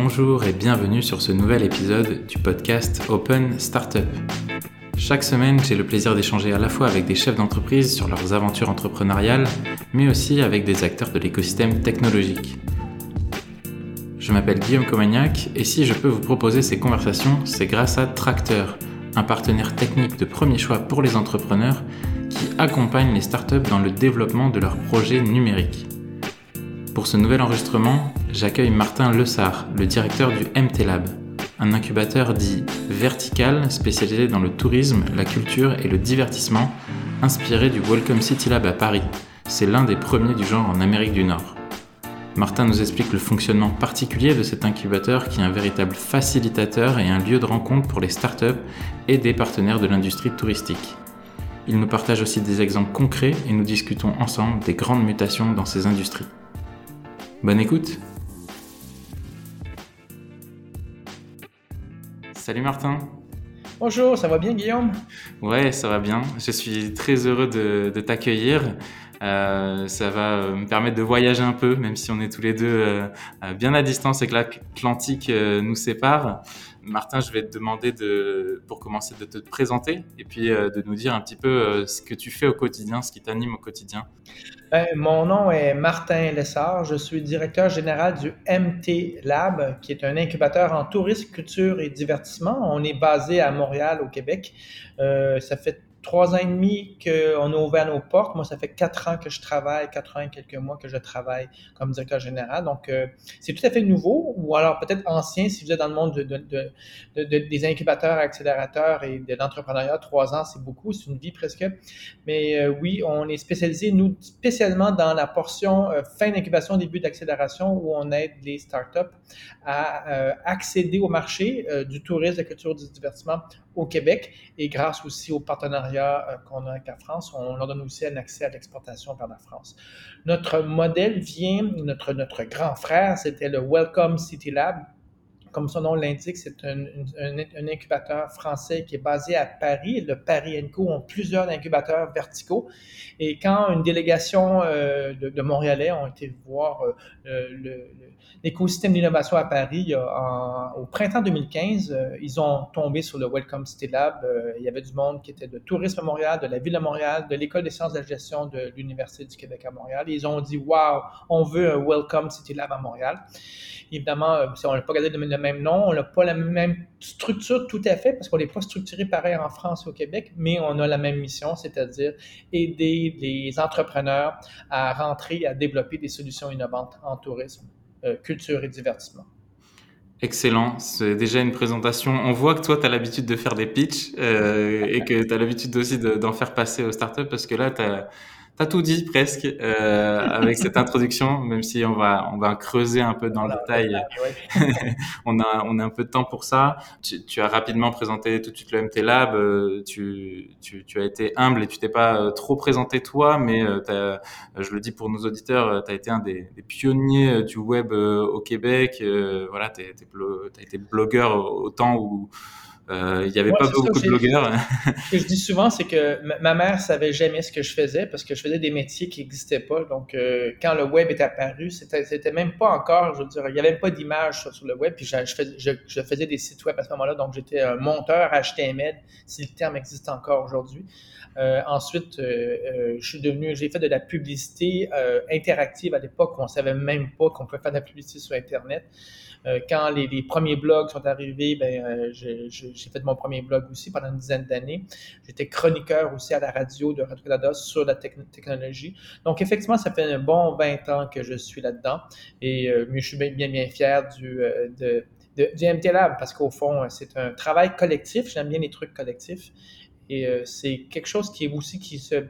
Bonjour et bienvenue sur ce nouvel épisode du podcast Open Startup. Chaque semaine, j'ai le plaisir d'échanger à la fois avec des chefs d'entreprise sur leurs aventures entrepreneuriales, mais aussi avec des acteurs de l'écosystème technologique. Je m'appelle Guillaume Comagnac et si je peux vous proposer ces conversations, c'est grâce à Tracteur, un partenaire technique de premier choix pour les entrepreneurs qui accompagne les startups dans le développement de leurs projets numériques. Pour ce nouvel enregistrement, j'accueille Martin Lessard, le directeur du MT Lab, un incubateur dit vertical spécialisé dans le tourisme, la culture et le divertissement, inspiré du Welcome City Lab à Paris. C'est l'un des premiers du genre en Amérique du Nord. Martin nous explique le fonctionnement particulier de cet incubateur qui est un véritable facilitateur et un lieu de rencontre pour les startups et des partenaires de l'industrie touristique. Il nous partage aussi des exemples concrets et nous discutons ensemble des grandes mutations dans ces industries. Bonne écoute Salut Martin Bonjour, ça va bien Guillaume? Ouais, ça va bien. Je suis très heureux de, t'accueillir. Euh, ça va euh, me permettre de voyager un peu, même si on est tous les deux euh, bien à distance et que l'Atlantique nous sépare. Martin, je vais te demander de, pour commencer de te présenter et puis de nous dire un petit peu ce que tu fais au quotidien, ce qui t'anime au quotidien. Ben, mon nom est Martin Lessard. Je suis directeur général du MT Lab, qui est un incubateur en tourisme, culture et divertissement. On est basé à Montréal, au Québec. Euh, ça fait trois ans et demi qu'on a ouvert nos portes. Moi, ça fait quatre ans que je travaille, quatre ans et quelques mois que je travaille comme directeur général. Donc, euh, c'est tout à fait nouveau, ou alors peut-être ancien si vous êtes dans le monde de, des incubateurs, accélérateurs et de l'entrepreneuriat. Trois ans, c'est beaucoup, c'est une vie presque. Mais euh, oui, on est spécialisé, nous, spécialement dans la portion euh, fin d'incubation, début d'accélération, où on aide les startups à accéder au marché du tourisme, de la culture, du divertissement au Québec et grâce aussi au partenariat euh, qu'on a avec la France, on leur donne aussi un accès à l'exportation vers la France. Notre modèle vient, notre, notre grand frère, c'était le Welcome City Lab, comme son nom l'indique, c'est un, incubateur français qui est basé à Paris. Le Paris Co ont plusieurs incubateurs verticaux. Et quand une délégation euh, de, Montréalais ont été voir euh, l'écosystème d'innovation à Paris au printemps 2015, euh, ils ont tombé sur le Welcome City Lab. il y avait du monde qui était de Tourisme à Montréal, de la Ville de Montréal, de l'École des sciences de la gestion de l'Université du Québec à Montréal. ils ont dit, wow, on veut un Welcome City Lab à Montréal. Évidemment, euh, on n'a pas gardé le même nom, on n'a pas la même structure tout à fait parce qu'on n'est pas structuré pareil en France et au Québec, mais on a la même mission, c'est-à-dire aider les entrepreneurs à rentrer, à développer des solutions innovantes en tourisme, euh, culture et divertissement. Excellent, c'est déjà une présentation. On voit que toi, tu as l'habitude de faire des pitchs euh, et que tu as l'habitude aussi d'en faire passer aux startups parce que là, tu as T'as tout dit presque euh, avec cette introduction, même si on va on va creuser un peu dans le détail. on a on a un peu de temps pour ça. Tu, tu as rapidement présenté tout de suite le MT Lab. Euh, tu, tu, tu as été humble et tu t'es pas euh, trop présenté toi, mais euh, je le dis pour nos auditeurs, tu as été un des, des, pionniers du web au Québec. voilà, tu as été blogueur au temps où il n'y avait pas beaucoup de blogueurs. ce que je dis souvent, c'est que ma mère savait jamais ce que je faisais parce que je faisais des métiers qui n'existaient pas. Donc, euh, quand le web est apparu, c'était, même pas encore, je veux dire, il n'y avait même pas d'image sur, le web. Puis je, je, faisais des sites web à ce moment-là. Donc, j'étais un monteur HTML, si le terme existe encore aujourd'hui. Euh, ensuite, je suis devenu, j'ai fait de la publicité interactive à l'époque où on savait même pas qu'on pouvait faire de la publicité sur Internet. Euh, quand les, premiers blogs sont arrivés, ben, euh, j'ai fait mon premier blog aussi pendant une dizaine d'années. J'étais chroniqueur aussi à la radio de Radio-Canada sur la technologie. Donc, effectivement, ça fait un bon 20 ans que je suis là-dedans. Et euh, je suis bien, bien, fier du, de, du MT Lab parce qu'au fond, c'est un travail collectif. J'aime bien les trucs collectifs. Et c'est quelque chose qui est aussi qui se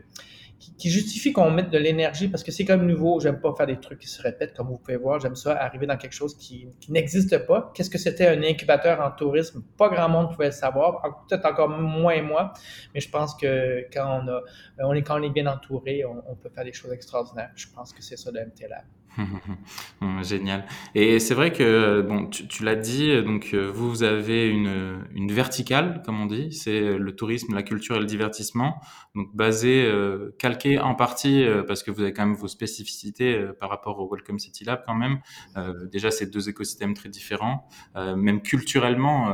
qui, justifie qu'on mette de l'énergie parce que c'est comme nouveau. J'aime pas faire des trucs qui se répètent, comme vous pouvez voir. J'aime ça arriver dans quelque chose qui, n'existe pas. Qu'est-ce que c'était un incubateur en tourisme? Pas grand monde pouvait le savoir, peut-être encore moins moi, mais je pense que quand on, a, on est, quand on est bien entouré, on, peut faire des choses extraordinaires. Je pense que c'est ça le MT Génial. Et c'est vrai que bon, tu, l'as dit, donc vous, vous avez une, une verticale, comme on dit, c'est le tourisme, la culture et le divertissement, donc basé, euh, calqué en partie euh, parce que vous avez quand même vos spécificités euh, par rapport au Welcome City Lab quand même. déjà, c'est deux écosystèmes très différents, même culturellement.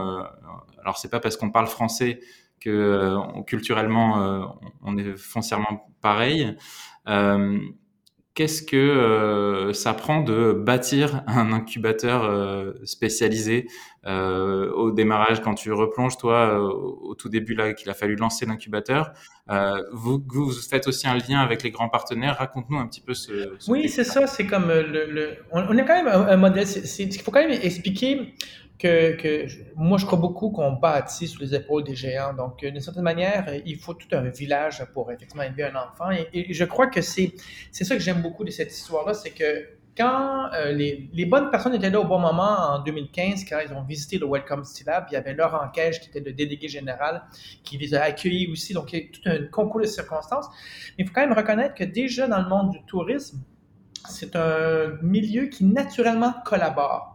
alors, c'est pas parce qu'on parle français que culturellement on est foncièrement pareil. Qu'est-ce que euh, ça prend de bâtir un incubateur euh, spécialisé euh, au démarrage quand tu replonges toi au tout début là qu'il a fallu lancer l'incubateur vous, vous faites aussi un lien avec les grands partenaires. Raconte-nous un petit peu ce, oui c'est ça c'est comme le, on, a quand même un, modèle il faut quand même expliquer que, moi, je crois beaucoup qu'on bâtit sous les épaules des géants. Donc, d'une certaine manière, il faut tout un village pour effectivement élever un enfant. Et, je crois que c'est ça que j'aime beaucoup de cette histoire-là, c'est que quand euh, les, bonnes personnes étaient là au bon moment en 2015, quand ils ont visité le Welcome City il y avait Laurent Cage qui était le délégué général, qui les a accueillis aussi. Donc, il y a tout un concours de circonstances. Mais il faut quand même reconnaître que déjà dans le monde du tourisme, c'est un milieu qui naturellement collabore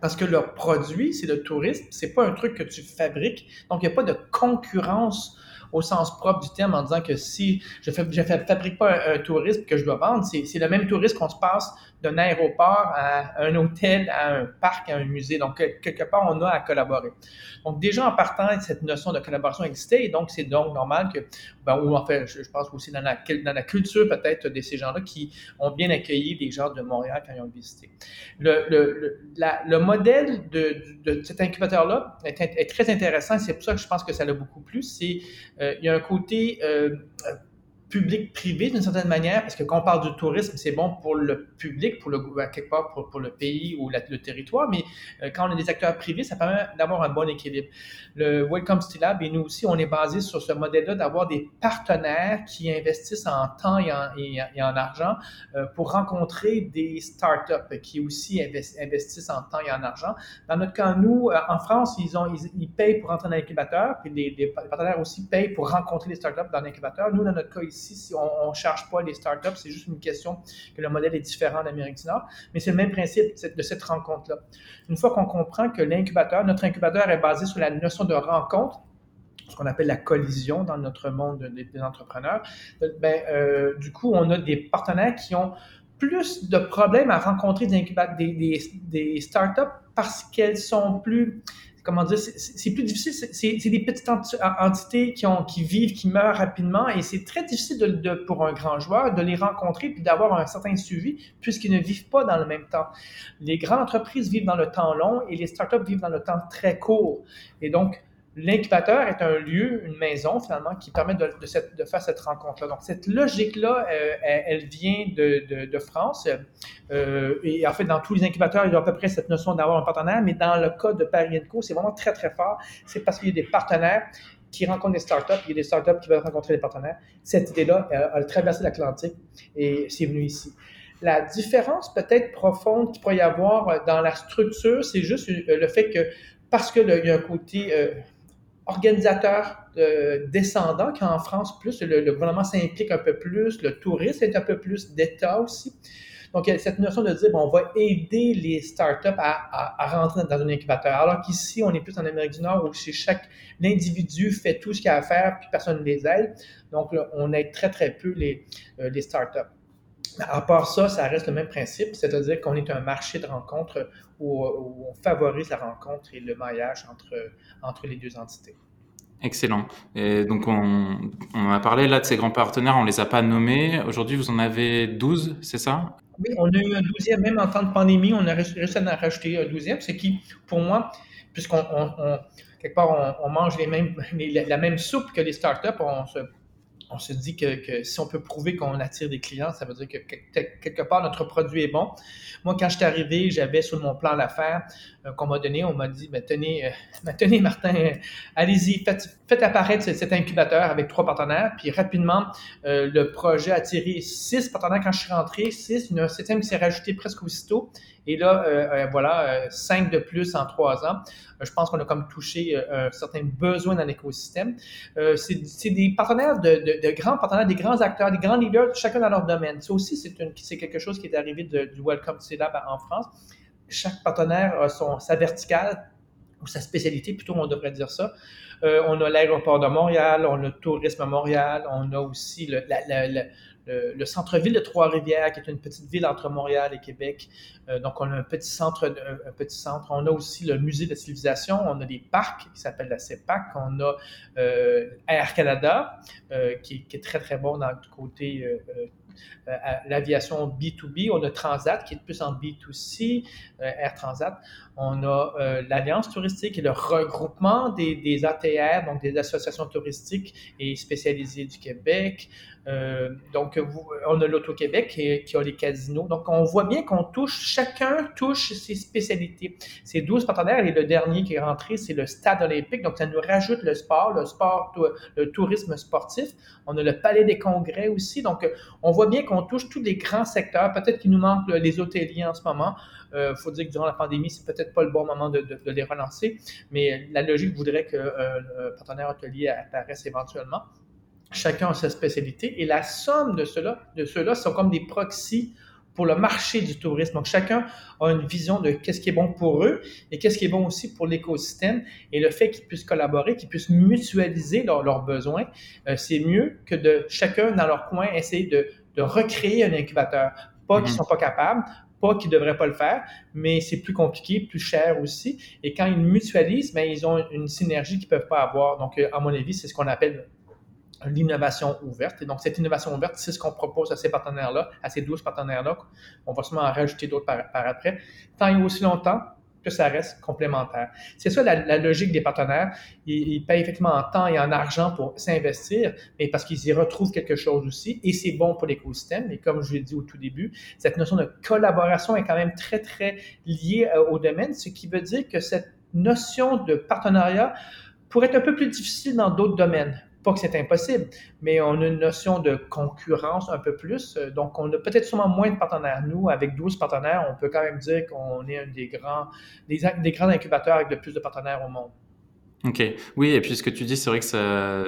parce que leur produit, c'est le tourisme, c'est pas un truc que tu fabriques, donc il n'y a pas de concurrence au sens propre du terme en disant que si je ne fabrique pas un, tourisme que je dois vendre, c'est le même tourisme qu'on se passe d'un aéroport à un hôtel, à un parc, à un musée. Donc, quelque part, on a à collaborer. Donc, déjà en partant, cette notion de collaboration existait et donc c'est donc normal que, ben, ou en fait, je, pense aussi dans la, dans la culture peut-être de ces gens-là qui ont bien accueilli les gens de Montréal quand ils ont visité. Le, le, le modèle de, de, cet incubateur-là est, est, très intéressant. C'est pour ça que je pense que ça l'a beaucoup plu. C'est, euh, il y a un côté euh, public-privé d'une certaine manière, parce que quand on parle du tourisme, c'est bon pour le public, pour le quelque part pour, pour le pays ou le territoire, mais euh, quand on a des acteurs privés, ça permet d'avoir un bon équilibre. Le Welcome City Lab et nous aussi, on est basé sur ce modèle-là d'avoir des partenaires qui investissent en temps et en, et, en argent euh, pour rencontrer des startups qui aussi investissent en temps et en argent. Dans notre cas, nous, euh, en France, ils, ont, ils, payent pour entrer dans l'incubateur, puis les, les partenaires aussi payent pour rencontrer les startups dans l'incubateur. Nous, dans notre cas ici, si on ne charge pas les startups, c'est juste une question que le modèle est différent d'Amérique du Nord. Mais c'est le même principe de cette rencontre-là. Une fois qu'on comprend que l'incubateur, notre incubateur est basé sur la notion de rencontre, ce qu'on appelle la collision dans notre monde des, entrepreneurs, ben, euh, du coup, on a des partenaires qui ont plus de problèmes à rencontrer des startups parce qu'elles sont plus comment dire, c'est plus difficile. C'est des petites entités qui, ont, vivent, qui meurent rapidement, et c'est très difficile pour un grand joueur de les rencontrer puis d'avoir un certain suivi, puisqu'ils ne vivent pas dans le même temps. Les grandes entreprises vivent dans le temps long et les startups vivent dans le temps très court. Et donc, L'incubateur est un lieu, une maison finalement, qui permet de, faire cette rencontre-là. Donc, cette logique-là, euh, elle, vient de, France. Euh, et en fait, dans tous les incubateurs, il y a à peu près cette notion d'avoir un partenaire, mais dans le cas de Paris Co, c'est vraiment très, très fort. C'est parce qu'il y a des partenaires qui rencontrent des startups, il y a des startups qui veulent rencontrer des partenaires. Cette idée-là, elle, a traversé l'Atlantique et c'est venu ici. La différence peut-être profonde qu'il pourrait y avoir dans la structure, c'est juste le fait que parce qu'il y a un côté euh, organisateur euh, descendant qu'en France, plus le, gouvernement s'implique un peu plus, le tourisme est un peu plus d'État aussi. Donc, cette notion de dire, on va aider les startups à, à, rentrer dans un incubateur. Alors qu'ici, on est plus en Amérique du Nord où chez chaque l'individu fait tout ce qu'il a à faire, puis personne ne les aide. Donc, on aide très, très peu les, euh, les startups. À part ça, ça reste le même principe, c'est-à-dire qu'on est un marché de rencontre où, on favorise la rencontre et le maillage entre, entre les deux entités. Excellent. Et donc, on, on, a parlé là de ces grands partenaires, on ne les a pas nommés. Aujourd'hui, vous en avez 12, c'est ça? Oui, on a eu un douzième, même en temps de pandémie, on a réussi à en rajouter un douzième, c'est qui, pour moi, puisqu'on quelque part, on, mange les mêmes, la même soupe que les startups, on se on se dit que, si on peut prouver qu'on attire des clients, ça veut dire que, quelque part notre produit est bon. Moi, quand je suis arrivé, j'avais sur mon plan l'affaire euh, qu'on m'a donné, on m'a dit ben, tenez, euh, ben, tenez, Martin, euh, allez-y, faites, apparaître cet incubateur avec trois partenaires. Puis rapidement, le projet a attiré six partenaires quand je suis rentré, six, une septième qui s'est rajouté presque aussitôt. Et là, euh, euh, voilà, euh, cinq de plus en trois ans. je pense qu'on a comme touché un certain besoin dans l'écosystème. c'est des partenaires de, grands partenaires, des grands acteurs, des grands leaders, chacun dans leur domaine. Ça aussi, c'est quelque chose qui est arrivé du Welcome to Lab en France. Chaque partenaire a sa verticale ou sa spécialité, plutôt on devrait dire ça. On a l'aéroport de Montréal, on a le tourisme à Montréal, on a aussi le, le, centre-ville de Trois-Rivières, qui est une petite ville entre Montréal et Québec. Euh, donc, on a un petit centre, un, petit centre. On a aussi le musée de la civilisation. On a des parcs qui s'appellent la CEPAC. On a euh, Air Canada, qui, qui, est très, très bon dans le côté euh, l'aviation B2B, on a Transat qui est plus en B2C, euh, Air Transat. On a euh, l'Alliance touristique et le regroupement des, ATR, donc des associations touristiques et spécialisées du Québec. donc, on a l'Auto-Québec qui, a les casinos. Donc, on voit bien qu'on touche, chacun touche ses spécialités. C'est 12 partenaires et le dernier qui est rentré, c'est le Stade olympique. Donc, ça nous rajoute le sport, le sport, le tourisme sportif. On a le Palais des congrès aussi. Donc, on voit bien qu'on touche tous les grands secteurs. Peut-être qu'il nous manque les hôteliers en ce moment. Il euh, faut dire que durant la pandémie, c'est peut-être pas le bon moment de, les relancer, mais la logique voudrait qu'un euh, partenaire hôtelier apparaisse éventuellement. Chacun a sa spécialité et la somme de cela, de ceux-là sont comme des proxys pour le marché du tourisme. Donc, chacun a une vision de qu'est-ce qui est bon pour eux et qu'est-ce qui est bon aussi pour l'écosystème. Et le fait qu'ils puissent collaborer, qu'ils puissent mutualiser leurs besoins, euh, c'est mieux que de chacun dans leur coin essayer de, de recréer un incubateur. Pas qu'ils ne mhm. sont pas capables, pas qu'ils ne devraient pas le faire, mais c'est plus compliqué, plus cher aussi. Et quand ils mutualisent, ben, ils ont une synergie qu'ils ne peuvent pas avoir. Donc, euh, à mon avis, c'est ce qu'on appelle l'innovation ouverte. Et donc, cette innovation ouverte, c'est ce qu'on propose à ces partenaires-là, à ces 12 partenaires-là. On va sûrement en rajouter d'autres par, après. Tant et aussi longtemps que ça reste complémentaire. C'est ça la, logique des partenaires. Ils, payent effectivement en temps et en argent pour s'investir, mais parce qu'ils y retrouvent quelque chose aussi, et c'est bon pour l'écosystème. Et comme je l'ai dit au tout début, cette notion de collaboration est quand même très, très liée euh, au domaine, ce qui veut dire que cette notion de partenariat pourrait être un peu plus difficile dans d'autres domaines. Pas que c'est impossible, mais on a une notion de concurrence un peu plus. Donc, on a peut-être sûrement moins de partenaires. Nous, avec 12 partenaires, on peut quand même dire qu'on est un des grands, des, des grands incubateurs avec le plus de partenaires au monde. Ok, oui, et puis ce que tu dis, c'est vrai que ça,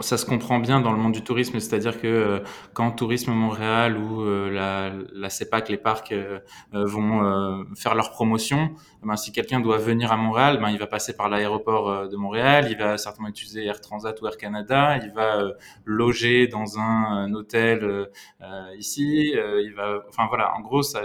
ça se comprend bien dans le monde du tourisme, c'est-à-dire que euh, quand Tourisme Montréal ou euh, la, la CEPAC, les parcs euh, vont faire leur promotion, ben, si quelqu'un doit venir à Montréal, ben, il va passer par l'aéroport de Montréal, il va certainement utiliser Air Transat ou Air Canada, il va loger dans un, un hôtel ici, il va, enfin voilà, en gros, ça,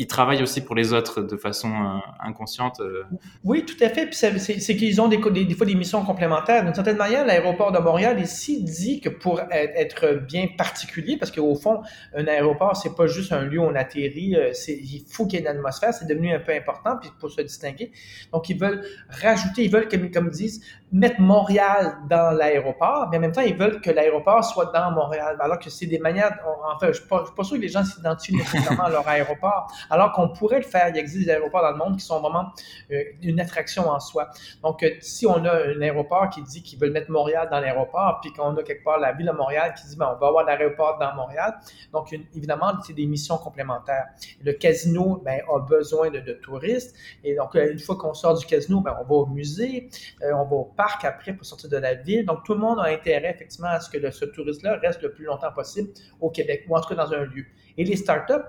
ils travaillent aussi pour les autres de façon euh, inconsciente. Euh. Oui, tout à fait. Puis c'est qu'ils ont des, fois des missions complémentaires. D'une certaine manière, l'aéroport de Montréal ici dit que pour être bien particulier, parce qu'au fond, un aéroport, c'est pas juste un lieu où on atterrit, euh, il faut qu'il y ait une atmosphère, c'est devenu un peu important pour se distinguer. Donc, ils veulent rajouter, ils veulent, comme, comme ils disent, mettre Montréal dans l'aéroport, mais en même temps, ils veulent que l'aéroport soit dans Montréal, alors que c'est des manières, en fait, je ne suis, pas sûr que les gens s'identifient nécessairement à leur aéroport, alors qu'on pourrait le faire. Il existe des aéroports dans le monde qui sont vraiment euh, une attraction en soi. Donc, euh, si on a un aéroport qui dit qu'ils veulent mettre Montréal dans l'aéroport, puis qu'on a quelque part la ville de Montréal qui dit, ben, on va avoir l'aéroport dans Montréal, donc évidemment, c'est des missions complémentaires. Le casino ben, a besoin de, touristes, et donc, euh, une fois qu'on sort du casino, ben, on va au musée, on va au parc après pour sortir de la ville. Donc, tout le monde a intérêt, effectivement, à ce que ce touriste-là reste le plus longtemps possible au Québec, ou en tout cas dans un lieu. Et les startups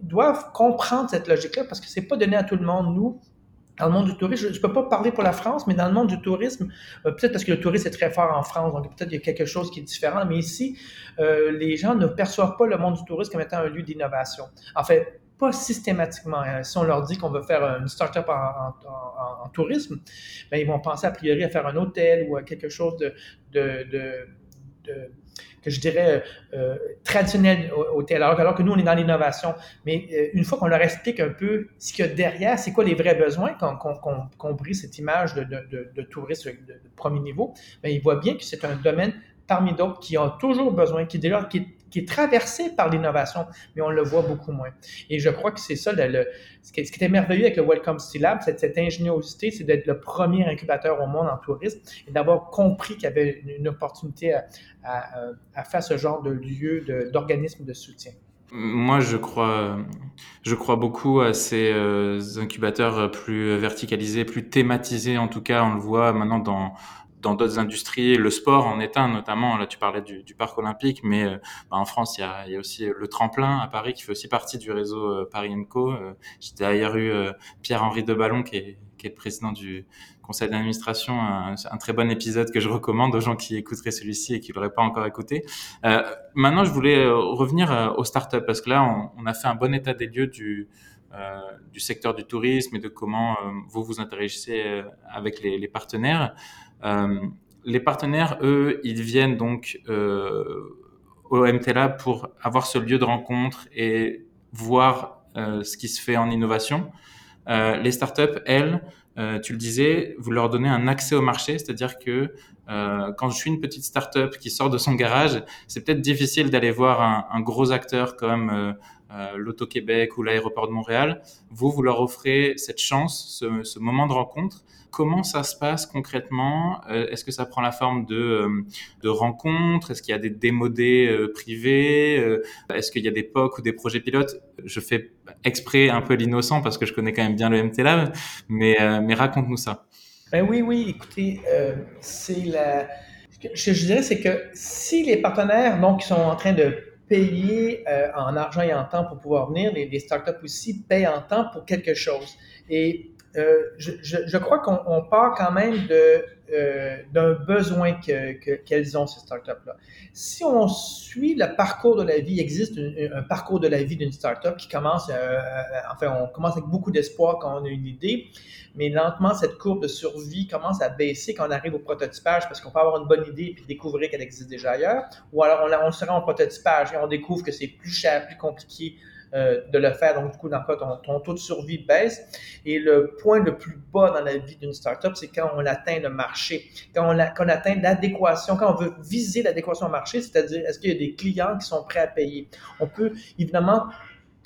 doivent comprendre cette logique-là parce que c'est pas donné à tout le monde. Nous, dans le monde du tourisme, je ne peux pas parler pour la France, mais dans le monde du tourisme, euh, peut-être parce que le tourisme est très fort en France, donc peut-être qu'il y a quelque chose qui est différent, mais ici, euh, les gens ne perçoivent pas le monde du tourisme comme étant un lieu d'innovation. En fait, pas systématiquement. Hein. Si on leur dit qu'on veut faire une start-up en, tourisme, ben, ils vont penser a priori à faire un hôtel ou à quelque chose de, je dirais euh, traditionnel hôtel, alors, alors, que nous, on est dans l'innovation. Mais euh, une fois qu'on leur explique un peu ce qu'il y a derrière, c'est quoi les vrais besoins, qu'on brise cette image de, de, touriste de, premier niveau, ben, ils voient bien que c'est un domaine parmi d'autres qui ont toujours besoin, qui, qui, qui est traversé par l'innovation, mais on le voit beaucoup moins. Et je crois que c'est ça, le, ce, qui, est merveilleux avec le Welcome City Lab, cette, ingéniosité, c'est d'être le premier incubateur au monde en tourisme et d'avoir compris qu'il y avait une, opportunité à, à, faire ce genre de lieu d'organisme de, soutien. Moi, je crois, je crois beaucoup à ces euh, incubateurs plus verticalisés, plus thématisés. En tout cas, on le voit maintenant dans dans d'autres industries, le sport en est un notamment. Là, tu parlais du, parc olympique, mais euh, bah, en France, il y, a, y, a, aussi le tremplin à Paris qui fait aussi partie du réseau euh, Paris Co. Euh, j'ai d'ailleurs eu Pierre-Henri Deballon qui est, qui est président du conseil d'administration, un, un, très bon épisode que je recommande aux gens qui écouteraient celui-ci et qui l'auraient pas encore écouté. maintenant, je voulais revenir aux startups parce que là, on, on, a fait un bon état des lieux du euh, du secteur du tourisme et de comment vous vous interagissez avec les, les partenaires. Euh, les partenaires, eux, ils viennent donc euh, au MTLab pour avoir ce lieu de rencontre et voir euh, ce qui se fait en innovation. les startups, elles, tu le disais, vous leur donnez un accès au marché, c'est-à-dire que quand je suis une petite startup qui sort de son garage, c'est peut-être difficile d'aller voir un, gros acteur comme l'Auto-Québec ou l'aéroport de Montréal. Vous, vous leur offrez cette chance, ce, moment de rencontre Comment ça se passe concrètement? Euh, Est-ce que ça prend la forme de, euh, de rencontres? Est-ce qu'il y a des démodés euh, privés? Est-ce qu'il y a des POC ou des projets pilotes? Je fais exprès un peu l'innocent parce que je connais quand même bien le MTLab, mais, mais raconte-nous ça. Ben oui, oui, écoutez, c'est la... Ce que je dirais, c'est que si les partenaires donc, qui sont en train de payer en argent et en temps pour pouvoir venir, les, les startups aussi payent en temps pour quelque chose. Et euh, je, je, crois qu'on part quand même de euh, d'un besoin qu'elles que, ont, ces startups-là. Si on suit le parcours de la vie, il existe un, parcours de la vie d'une startup qui commence, euh, enfin, on commence avec beaucoup d'espoir quand on a une idée, mais lentement, cette courbe de survie commence à baisser quand on arrive au prototypage parce qu'on peut avoir une bonne idée et découvrir qu'elle existe déjà ailleurs, ou alors on, on se rend au prototypage et on découvre que c'est plus cher, plus compliqué, euh, de le faire. Donc, du coup, dans cas, ton, taux de survie baisse. Et le point le plus bas dans la vie d'une startup, c'est quand on atteint le marché, quand on, atteint l'adéquation, quand on veut viser l'adéquation au marché, c'est-à-dire est-ce qu'il y a des clients qui sont prêts à payer? On peut évidemment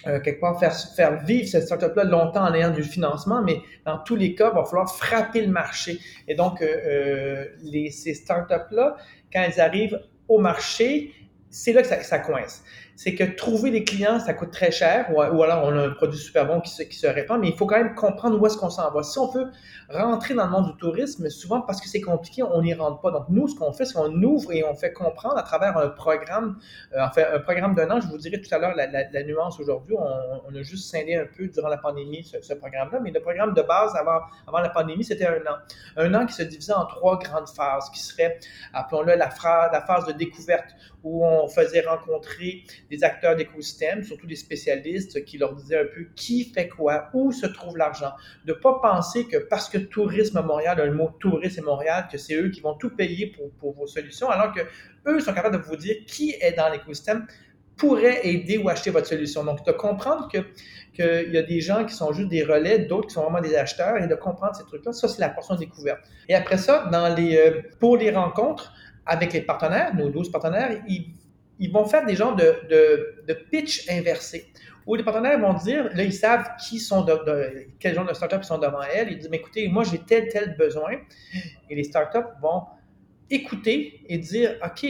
euh, quelque part faire, faire vivre cette startup-là longtemps en ayant du financement, mais dans tous les cas, il va falloir frapper le marché. Et donc, euh, les, ces startups-là, quand elles arrivent au marché, c'est là que ça coince c'est que trouver des clients, ça coûte très cher, ou, alors on a un produit super bon qui se, répand, mais il faut quand même comprendre où est-ce qu'on s'en va. Si on veut rentrer dans le monde du tourisme, souvent parce que c'est compliqué, on n'y rentre pas. Donc nous, ce qu'on fait, c'est qu'on ouvre et on fait comprendre à travers un programme, euh, enfin un programme d'un an, je vous dirai tout à l'heure la, nuance aujourd'hui, on, a juste scindé un peu durant la pandémie ce, programme-là, mais le programme de base avant, la pandémie, c'était un an. Un an qui se divisait en trois grandes phases, qui serait, appelons-le la phase de découverte, où on faisait rencontrer des acteurs d'écosystème, surtout des spécialistes, qui leur disaient un peu qui fait quoi, où se trouve l'argent. De ne pas penser que parce que tourisme Montréal, le mot tourisme Montréal, que c'est eux qui vont tout payer pour, pour vos solutions, alors que eux sont capables de vous dire qui est dans l'écosystème pourrait aider ou acheter votre solution. Donc, de comprendre que qu'il y a des gens qui sont juste des relais, d'autres qui sont vraiment des acheteurs, et de comprendre ces trucs-là, ça, c'est la portion découverte. Et après ça, dans les, euh, pour les rencontres avec les partenaires, nos 12 partenaires, ils, vont faire des genres de pitch inversé où les partenaires vont dire, là, ils savent qui sont de, de quel genre de startups sont devant elles. Ils disent, mais écoutez, moi, j'ai tel, tel besoin. Et les startups vont écouter et dire, OK,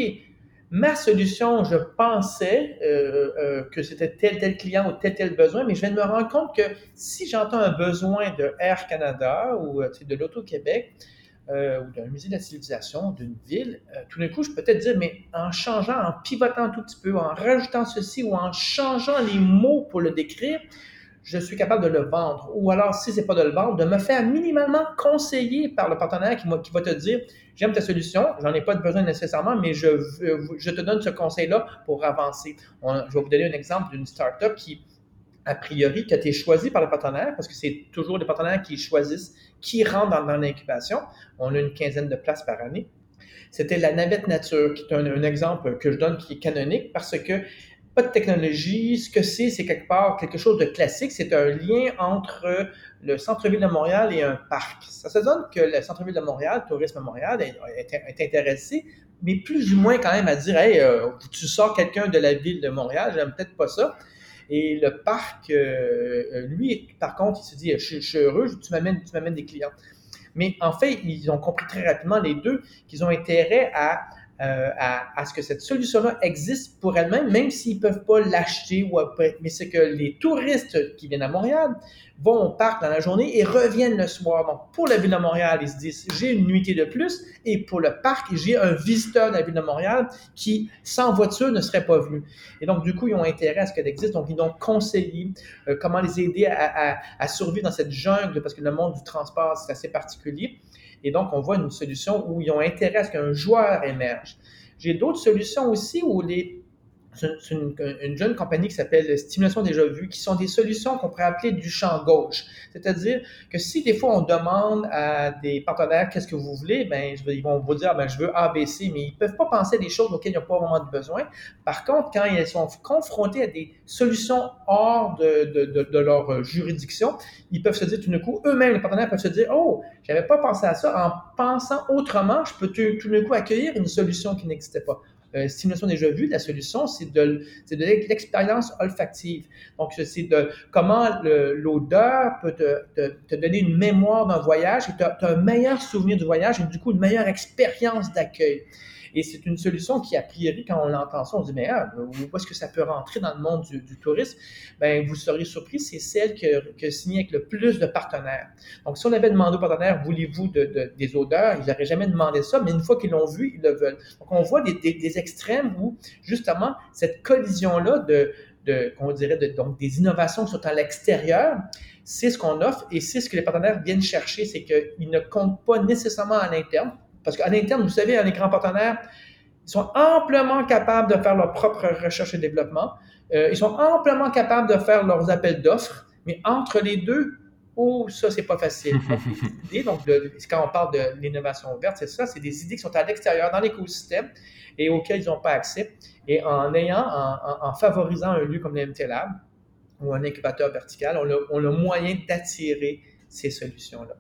ma solution, je pensais euh, euh, que c'était tel, tel client ou tel, tel besoin, mais je viens de me rendre compte que si j'entends un besoin de Air Canada ou euh, de l'Auto-Québec, euh, ou d'un musée de la civilisation, d'une ville, euh, tout d'un coup, je peux peut-être dire, mais en changeant, en pivotant un tout petit peu, en rajoutant ceci ou en changeant les mots pour le décrire, je suis capable de le vendre. Ou alors, si c'est pas de le vendre, de me faire minimalement conseiller par le partenaire qui, va te dire, j'aime ta solution, j'en ai pas besoin nécessairement, mais je, je te donne ce conseil-là pour avancer. je vais vous donner un exemple d'une startup qui, a priori, qui a été choisie par le partenaire, parce que c'est toujours les partenaires qui choisissent qui rentre dans, l'incubation. On a une quinzaine de places par année. C'était la navette nature, qui est un, exemple que je donne qui est canonique parce que pas de technologie. Ce que c'est, c'est quelque part quelque chose de classique. C'est un lien entre le centre-ville de Montréal et un parc. Ça se donne que le centre-ville de Montréal, Tourisme Montréal, est, intéressé, mais plus ou moins quand même à dire, hey, euh, tu sors quelqu'un de la ville de Montréal, j'aime peut-être pas ça. Et le parc, euh, euh, lui, par contre, il se dit, je, suis heureux, tu m'amènes, tu des clients. Mais en fait, ils ont compris très rapidement, les deux, qu'ils ont intérêt à, euh, à, ce que cette solution-là existe pour elle-même, même s'ils peuvent pas l'acheter. Ou, mais c'est que les touristes qui viennent à Montréal vont au parc dans la journée et reviennent le soir. Donc, pour la ville de Montréal, ils se disent, j'ai une nuitée de plus. Et pour le parc, j'ai un visiteur de la ville de Montréal qui, sans voiture, ne serait pas venu. Et donc, du coup, ils ont intérêt à ce qu'elle existe. Donc, ils ont conseillé euh, comment les aider à, à survivre dans cette jungle, parce que le monde du transport, c'est assez particulier. Et donc, on voit une solution où ils ont intérêt à ce qu'un joueur émerge. J'ai d'autres solutions aussi où les c'est une, jeune compagnie qui s'appelle Stimulation déjà vue, qui sont des solutions qu'on pourrait appeler du champ gauche. C'est-à-dire que si des fois on demande à des partenaires qu'est-ce que vous voulez, ben, ils vont vous dire ben, je veux ABC, mais ils ne peuvent pas penser à des choses auxquelles ils n'ont pas vraiment de besoin. Par contre, quand ils sont confrontés à des solutions hors de, de, de, leur juridiction, ils peuvent se dire tout d'un coup, eux-mêmes, les partenaires peuvent se dire Oh, j'avais pas pensé à ça. En pensant autrement, je peux tout d'un coup accueillir une solution qui n'existait pas euh, stimulation déjà vue, la solution, c'est de, de l'expérience olfactive. Donc, c'est de comment l'odeur peut te, te, donner une mémoire d'un voyage et tu as, un meilleur souvenir du voyage et du coup une meilleure expérience d'accueil. Et c'est une solution qui, a priori, quand on l'entend ça, on dit, mais ah, où est-ce que ça peut rentrer dans le monde du, tourisme? Ben, vous seriez surpris, c'est celle que, que signe avec le plus de partenaires. Donc, si on avait demandé aux partenaires, voulez-vous de, des odeurs, ils n'auraient jamais demandé ça, mais une fois qu'ils l'ont vu, ils le veulent. Donc, on voit des, des, extrêmes où, justement, cette collision-là de, de, qu'on dirait, donc des innovations qui sont à l'extérieur, c'est ce qu'on offre et c'est ce que les partenaires viennent chercher, c'est qu'ils ne comptent pas nécessairement à l'interne. Parce qu'à l'interne, vous savez, les grands partenaires, ils sont amplement capables de faire leur propre recherche et développement. Euh, ils sont amplement capables de faire leurs appels d'offres, mais entre les deux, oh, ça, c'est pas facile. Donc, quand on parle de l'innovation ouverte, c'est ça, c'est des idées qui sont à l'extérieur, dans l'écosystème, et auxquelles ils n'ont pas accès. Et en ayant, en, favorisant un lieu comme l'MT Lab ou un incubateur vertical, on a, on a moyen d'attirer ces solutions-là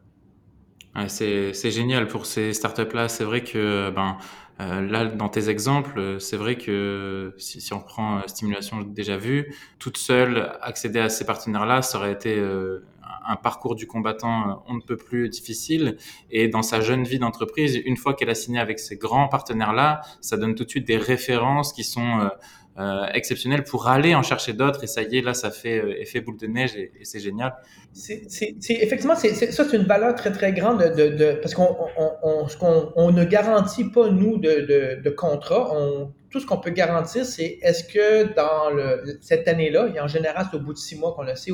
c'est génial pour ces startups-là. C'est vrai que ben, euh, là, dans tes exemples, c'est vrai que si, si on prend euh, Stimulation déjà vue, toute seule, accéder à ces partenaires-là, ça aurait été euh, un parcours du combattant on ne peut plus difficile. Et dans sa jeune vie d'entreprise, une fois qu'elle a signé avec ces grands partenaires-là, ça donne tout de suite des références qui sont euh, exceptionnel pour aller en chercher d'autres. Et ça y est, là, ça fait euh, effet boule de neige et, c'est génial. C'est, effectivement, c'est, ça, c'est une valeur très, très grande de, parce qu'on on, on, on, ne garantit pas, nous, de, de, contrat. tout ce qu'on peut garantir, c'est est-ce que dans cette année-là, et en général, c'est au bout de six mois qu'on le sait,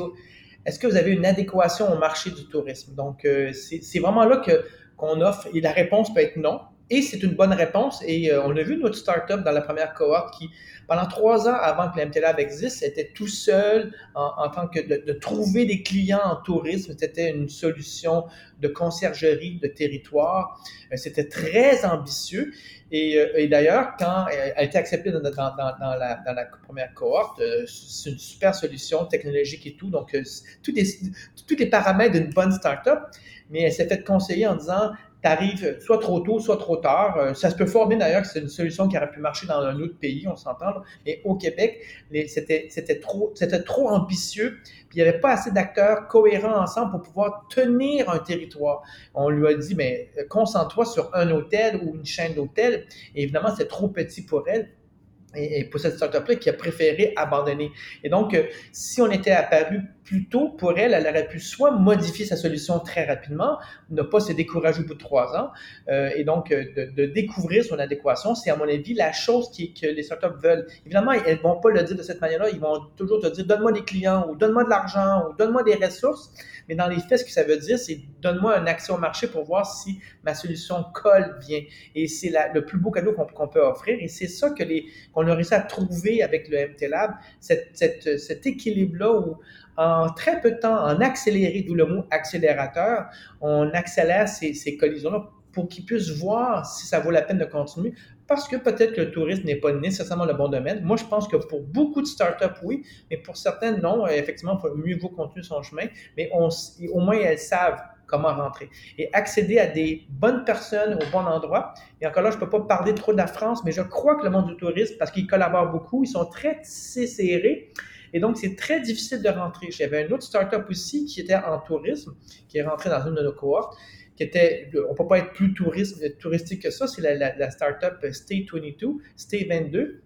est-ce que vous avez une adéquation au marché du tourisme? Donc, euh, c'est, vraiment là que, qu'on offre, et la réponse peut être non. Et c'est une bonne réponse. Et on a vu notre startup dans la première cohorte qui, pendant trois ans avant que l'MT existe, c'était tout seul en, tant que de, trouver des clients en tourisme. C'était une solution de conciergerie de territoire. Euh, c'était très ambitieux. Et, euh, et d'ailleurs, quand elle a été acceptée dans, dans, dans, la, dans, la, première cohorte, euh, c'est une super solution technologique et tout. Donc, tous les, tous les paramètres d'une bonne startup. Mais elle s'est fait conseiller en disant t'arrives soit trop tôt, soit trop tard. Euh, ça se peut former d'ailleurs que c'est une solution qui aurait pu marcher dans un autre pays, on s'entend. Mais au Québec, c'était trop, trop ambitieux. Puis il n'y avait pas assez d'acteurs cohérents ensemble pour pouvoir tenir un territoire. On lui a dit, mais concentre-toi sur un hôtel ou une chaîne d'hôtels. Et évidemment, c'est trop petit pour elle et, pour cette startup-là qui a préféré abandonner. Et donc, euh, si on était apparu plus tôt, pour elle, elle aurait pu soit modifier sa solution très rapidement, ne pas se décourager au bout de trois ans, euh, et donc euh, de, de, découvrir son adéquation. C'est, à mon avis, la chose qui, que les startups veulent. Évidemment, elles vont pas le dire de cette manière-là, ils vont toujours te dire donne-moi des clients, ou donne-moi de l'argent, ou donne-moi des ressources. Mais dans les faits, ce que ça veut dire, c'est donne-moi un accès au marché pour voir si ma solution colle bien. Et c'est le plus beau cadeau qu'on, peut offrir. Et c'est ça que les, qu'on a réussi à trouver avec le MT Lab, cet équilibre-là où en très peu de temps, en accéléré, d'où le mot accélérateur, on accélère ces, ces collisions-là pour qu'ils puissent voir si ça vaut la peine de continuer. Parce que peut-être que le tourisme n'est pas nécessairement le bon domaine. Moi, je pense que pour beaucoup de startups, oui, mais pour certaines, non. Effectivement, il faut mieux vaut continuer son chemin, mais on, au moins elles savent comment rentrer. Et accéder à des bonnes personnes au bon endroit. Et encore là, je ne peux pas parler trop de la France, mais je crois que le monde du tourisme, parce qu'ils collaborent beaucoup, ils sont très serrés. Et donc, c'est très difficile de rentrer. J'avais une autre startup aussi qui était en tourisme, qui est rentrée dans une de nos cohortes, qui était, on peut pas être plus touriste, touristique que ça, c'est la, la, la startup Stay 22, Stay 22,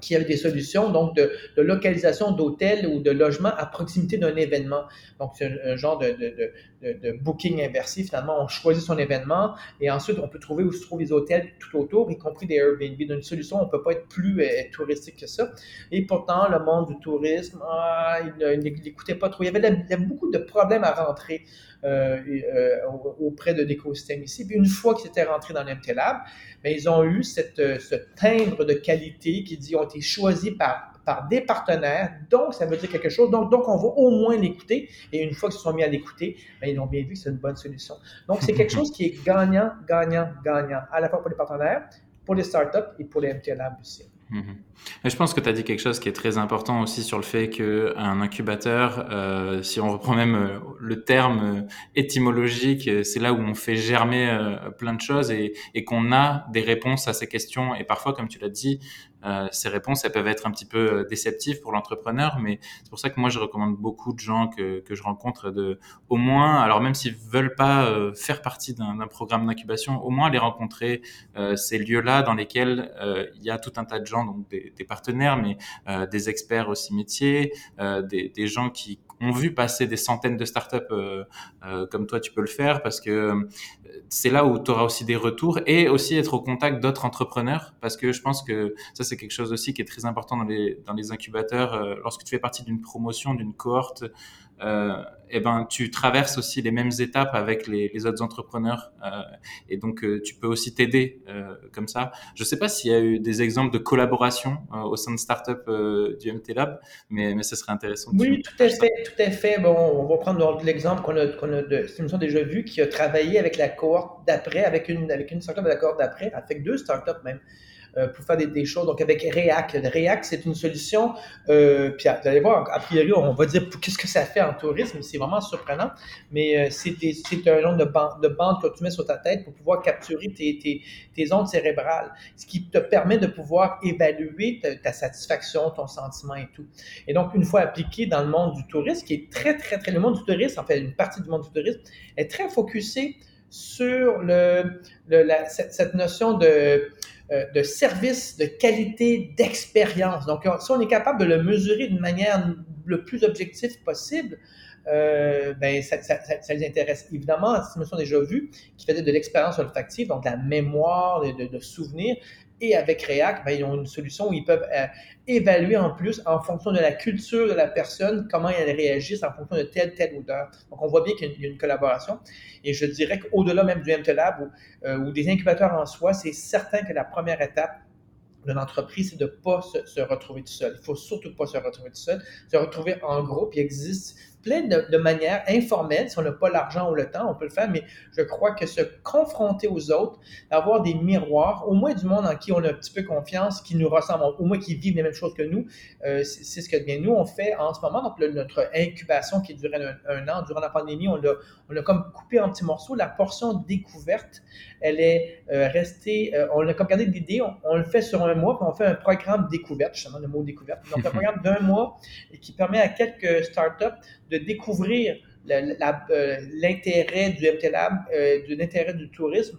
qui avait des solutions donc de, localisation d'hôtels ou de logements à proximité d'un événement. Donc, c'est un, genre de, de, de, booking inversé. Finalement, on choisit son événement et ensuite, on peut trouver où se trouvent les hôtels tout autour, y compris des Airbnb. Une solution, on ne peut pas être plus euh, touristique que ça. Et pourtant, le monde du tourisme, ah, il n'écoutait pas trop. Il y, avait, beaucoup de problèmes à rentrer euh, euh, auprès de l'écosystème ici. Puis une fois qu'ils étaient rentrés dans l'MT Lab, bien, ils ont eu cette, ce timbre de qualité qui dit été choisis par par des partenaires, donc ça veut dire quelque chose. Donc, donc on va au moins l'écouter. Et une fois qu'ils se sont mis à l'écouter, bien, ils ont bien vu que c'est une bonne solution. Donc, c'est quelque chose qui est gagnant, gagnant, gagnant, à la fois pour les partenaires, pour les startups et pour les MT Labs aussi. Mhm. je pense que tu as dit quelque chose qui est très important aussi sur le fait qu'un incubateur, euh, si on reprend même euh, le terme euh, étymologique, c'est là où on fait germer plein de choses et, et qu'on a des réponses à ces questions. Et parfois, comme tu l'as dit, euh, ces réponses, elles peuvent être un petit peu déceptives pour l'entrepreneur, mais c'est pour ça que moi, je recommande beaucoup de gens que, que je rencontre de, au moins, alors même s'ils veulent pas faire partie d'un programme d'incubation, au moins aller rencontrer ces lieux-là dans lesquels il y a tout un tas de gens donc des, partenaires, mais euh, des experts aussi métiers, euh, des, gens qui ont vu passer des centaines de startups euh, comme toi tu peux le faire parce que c'est là où tu auras aussi des retours et aussi être au contact d'autres entrepreneurs parce que je pense que ça c'est quelque chose aussi qui est très important dans les dans les incubateurs lorsque tu fais partie d'une promotion d'une cohorte euh, eh ben, tu traverses aussi les mêmes étapes avec les, les autres entrepreneurs euh, et donc euh, tu peux aussi t'aider euh, comme ça. Je sais pas s'il y a eu des exemples de collaboration au sein de startup du MT Lab, mais, mais ce serait intéressant. Oui, tout à fait, tout à fait. Bon, on va prendre l'exemple qu'on a, qu'on a de, une déjà vu, qui a travaillé avec la cohorte d'après, avec une, avec une startup de la cohorte d'après, avec deux startups même. Euh, pour faire des, choses. Donc, avec React. React, c'est une solution, euh, puis vous allez voir, a priori, on va dire qu'est-ce que ça fait en tourisme, c'est vraiment surprenant, mais euh, c'est un long de bande, de bande que tu mets sur ta tête pour pouvoir capturer tes, tes, ondes cérébrales, ce qui te permet de pouvoir évaluer ta, satisfaction, ton sentiment et tout. Et donc, une fois appliqué dans le monde du tourisme, qui est très, très, très, le monde du tourisme, en fait, une partie du monde du tourisme, est très focusé sur le, le la, cette notion de de service, de qualité, d'expérience. Donc, si on est capable de le mesurer d'une manière le plus objective possible, euh, ben, ça, ça, ça, les intéresse. Évidemment, une notion déjà vue qui faisait de l'expérience olfactive, donc la mémoire, de, de, de souvenirs, et avec React, ben, ils ont une solution où ils peuvent euh, évaluer en plus, en fonction de la culture de la personne, comment elle réagisse en fonction de telle, telle odeur. Donc, on voit bien qu'il y a une, collaboration. Et je dirais qu'au-delà même du MTLab ou, euh, ou des incubateurs en soi, c'est certain que la première étape d'une entreprise, c'est de ne pas se, se, retrouver tout seul. Il faut surtout pas se retrouver tout seul, se retrouver en groupe. Il existe plein de, manières informelles. Si on n'a pas l'argent ou le temps, on peut le faire, mais je crois que se confronter aux autres, avoir des miroirs, au moins du monde en qui on a un petit peu confiance, qui nous ressemble, au moins qui vivent les mêmes choses que nous, euh, c'est ce que bien nous on fait en ce moment. Donc notre incubation qui durait un, an, durant la pandémie, on l'a on a comme coupé en petits morceaux. La portion découverte, elle est euh, restée, euh, on a comme gardé l'idée, on, on, le fait sur un mois, puis on fait un programme découverte, justement le mot découverte. Donc un programme d'un mois et qui permet à quelques startups de découvrir euh, l'intérêt du MT Lab, euh, de l'intérêt du tourisme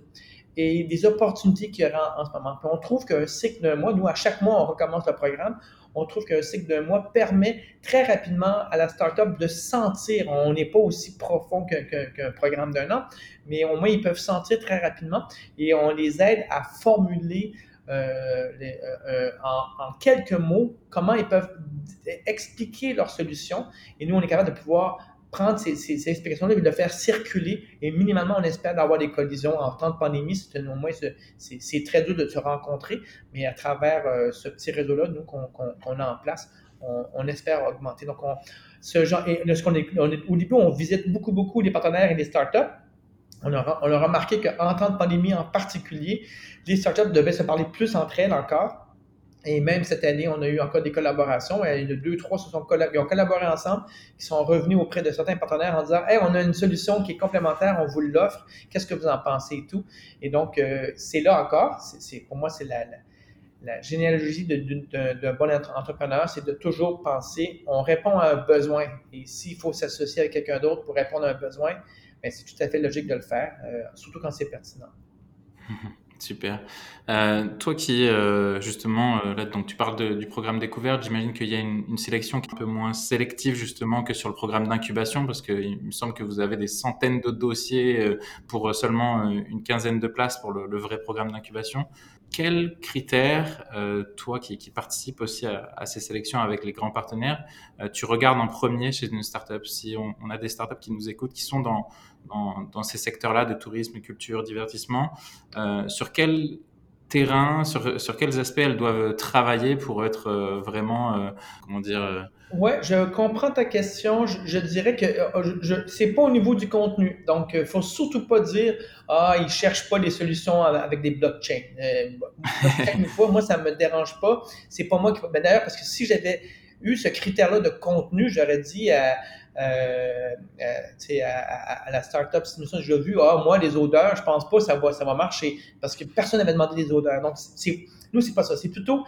et des opportunités qu'il y aura en, ce moment. On trouve qu'un cycle d'un mois, nous, à chaque mois, on recommence le programme, on trouve qu'un cycle d'un mois permet très rapidement à la startup de sentir, on n'est pas aussi profond qu'un programme d'un an, mais au moins ils peuvent sentir très rapidement et on les aide à formuler les, euh, en, en, quelques mots comment ils peuvent expliquer leur solution. Et nous, on est capable de pouvoir prendre ces, explications-là et de le faire circuler. Et minimalement, on espère d'avoir des collisions. En temps de pandémie, c'est au moins c'est très dur de se rencontrer, mais à travers euh, ce petit réseau-là, nous, qu'on qu a en place, on, espère augmenter. Donc, on, ce genre, et ce qu'on est, on est, au début, on visite beaucoup, beaucoup les partenaires et les startups on a, on a remarqué qu'en temps de pandémie en particulier, les startups devaient se parler plus entre elles encore. Et même cette année, on a eu encore des collaborations. A deux, trois se sont ont collaboré ensemble, qui sont revenus auprès de certains partenaires en disant Hey, on a une solution qui est complémentaire, on vous l'offre, qu'est-ce que vous en pensez et tout? Et donc, euh, c'est là encore, c'est, pour moi, c'est la, la généalogie d'un bon entrepreneur, c'est de toujours penser, on répond à un besoin. Et s'il faut s'associer avec quelqu'un d'autre pour répondre à un besoin, ben, c'est tout à fait logique de le faire, euh, surtout quand c'est pertinent. Super. Euh, toi qui, euh, justement, là, donc tu parles du programme découverte, j'imagine qu'il y a une, sélection qui est un peu moins sélective, justement, que sur le programme d'incubation, parce qu'il me semble que vous avez des centaines de dossiers pour seulement une quinzaine de places pour le vrai programme d'incubation quels critères, toi qui, participes aussi à, ces sélections avec les grands partenaires, tu regardes en premier chez une startup? Si on, a des startups qui nous écoutent, qui sont dans, dans, ces secteurs-là de tourisme, culture, divertissement, euh, sur quel terrain, sur, sur, quels aspects elles doivent travailler pour être vraiment, comment dire, Ouais, je comprends ta question. Je, dirais que euh, je, c'est pas au niveau du contenu. Donc, il euh, faut surtout pas dire ah ils cherchent pas des solutions avec des blockchains. Euh, une fois, moi ça me dérange pas. C'est pas moi qui. Ben, d'ailleurs, parce que si j'avais eu ce critère-là de contenu, j'aurais dit à, euh, à, à, à, la startup Simulation, j'ai vu ah moi les odeurs, je pense pas ça va ça va marcher parce que personne n'avait demandé des odeurs. Donc, c'est nous c'est pas ça. C'est plutôt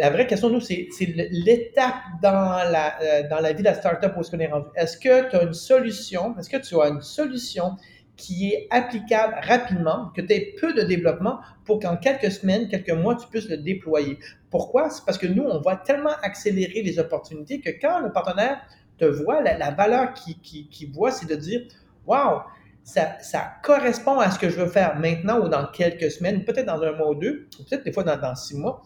la vraie question, nous, c'est l'étape dans la, euh, dans la vie de la startup où est-ce qu'on est rendu. Est-ce que tu as une solution, est-ce que tu as une solution qui est applicable rapidement, que tu aies peu de développement pour qu'en quelques semaines, quelques mois, tu puisses le déployer? Pourquoi? C'est parce que nous, on va tellement accélérer les opportunités que quand le partenaire te la, valeur qu'il qui, voit, c'est de dire, wow, ça, correspond à ce que je veux faire maintenant ou dans quelques semaines, peut-être dans un mois ou deux, peut-être des fois dans, six mois.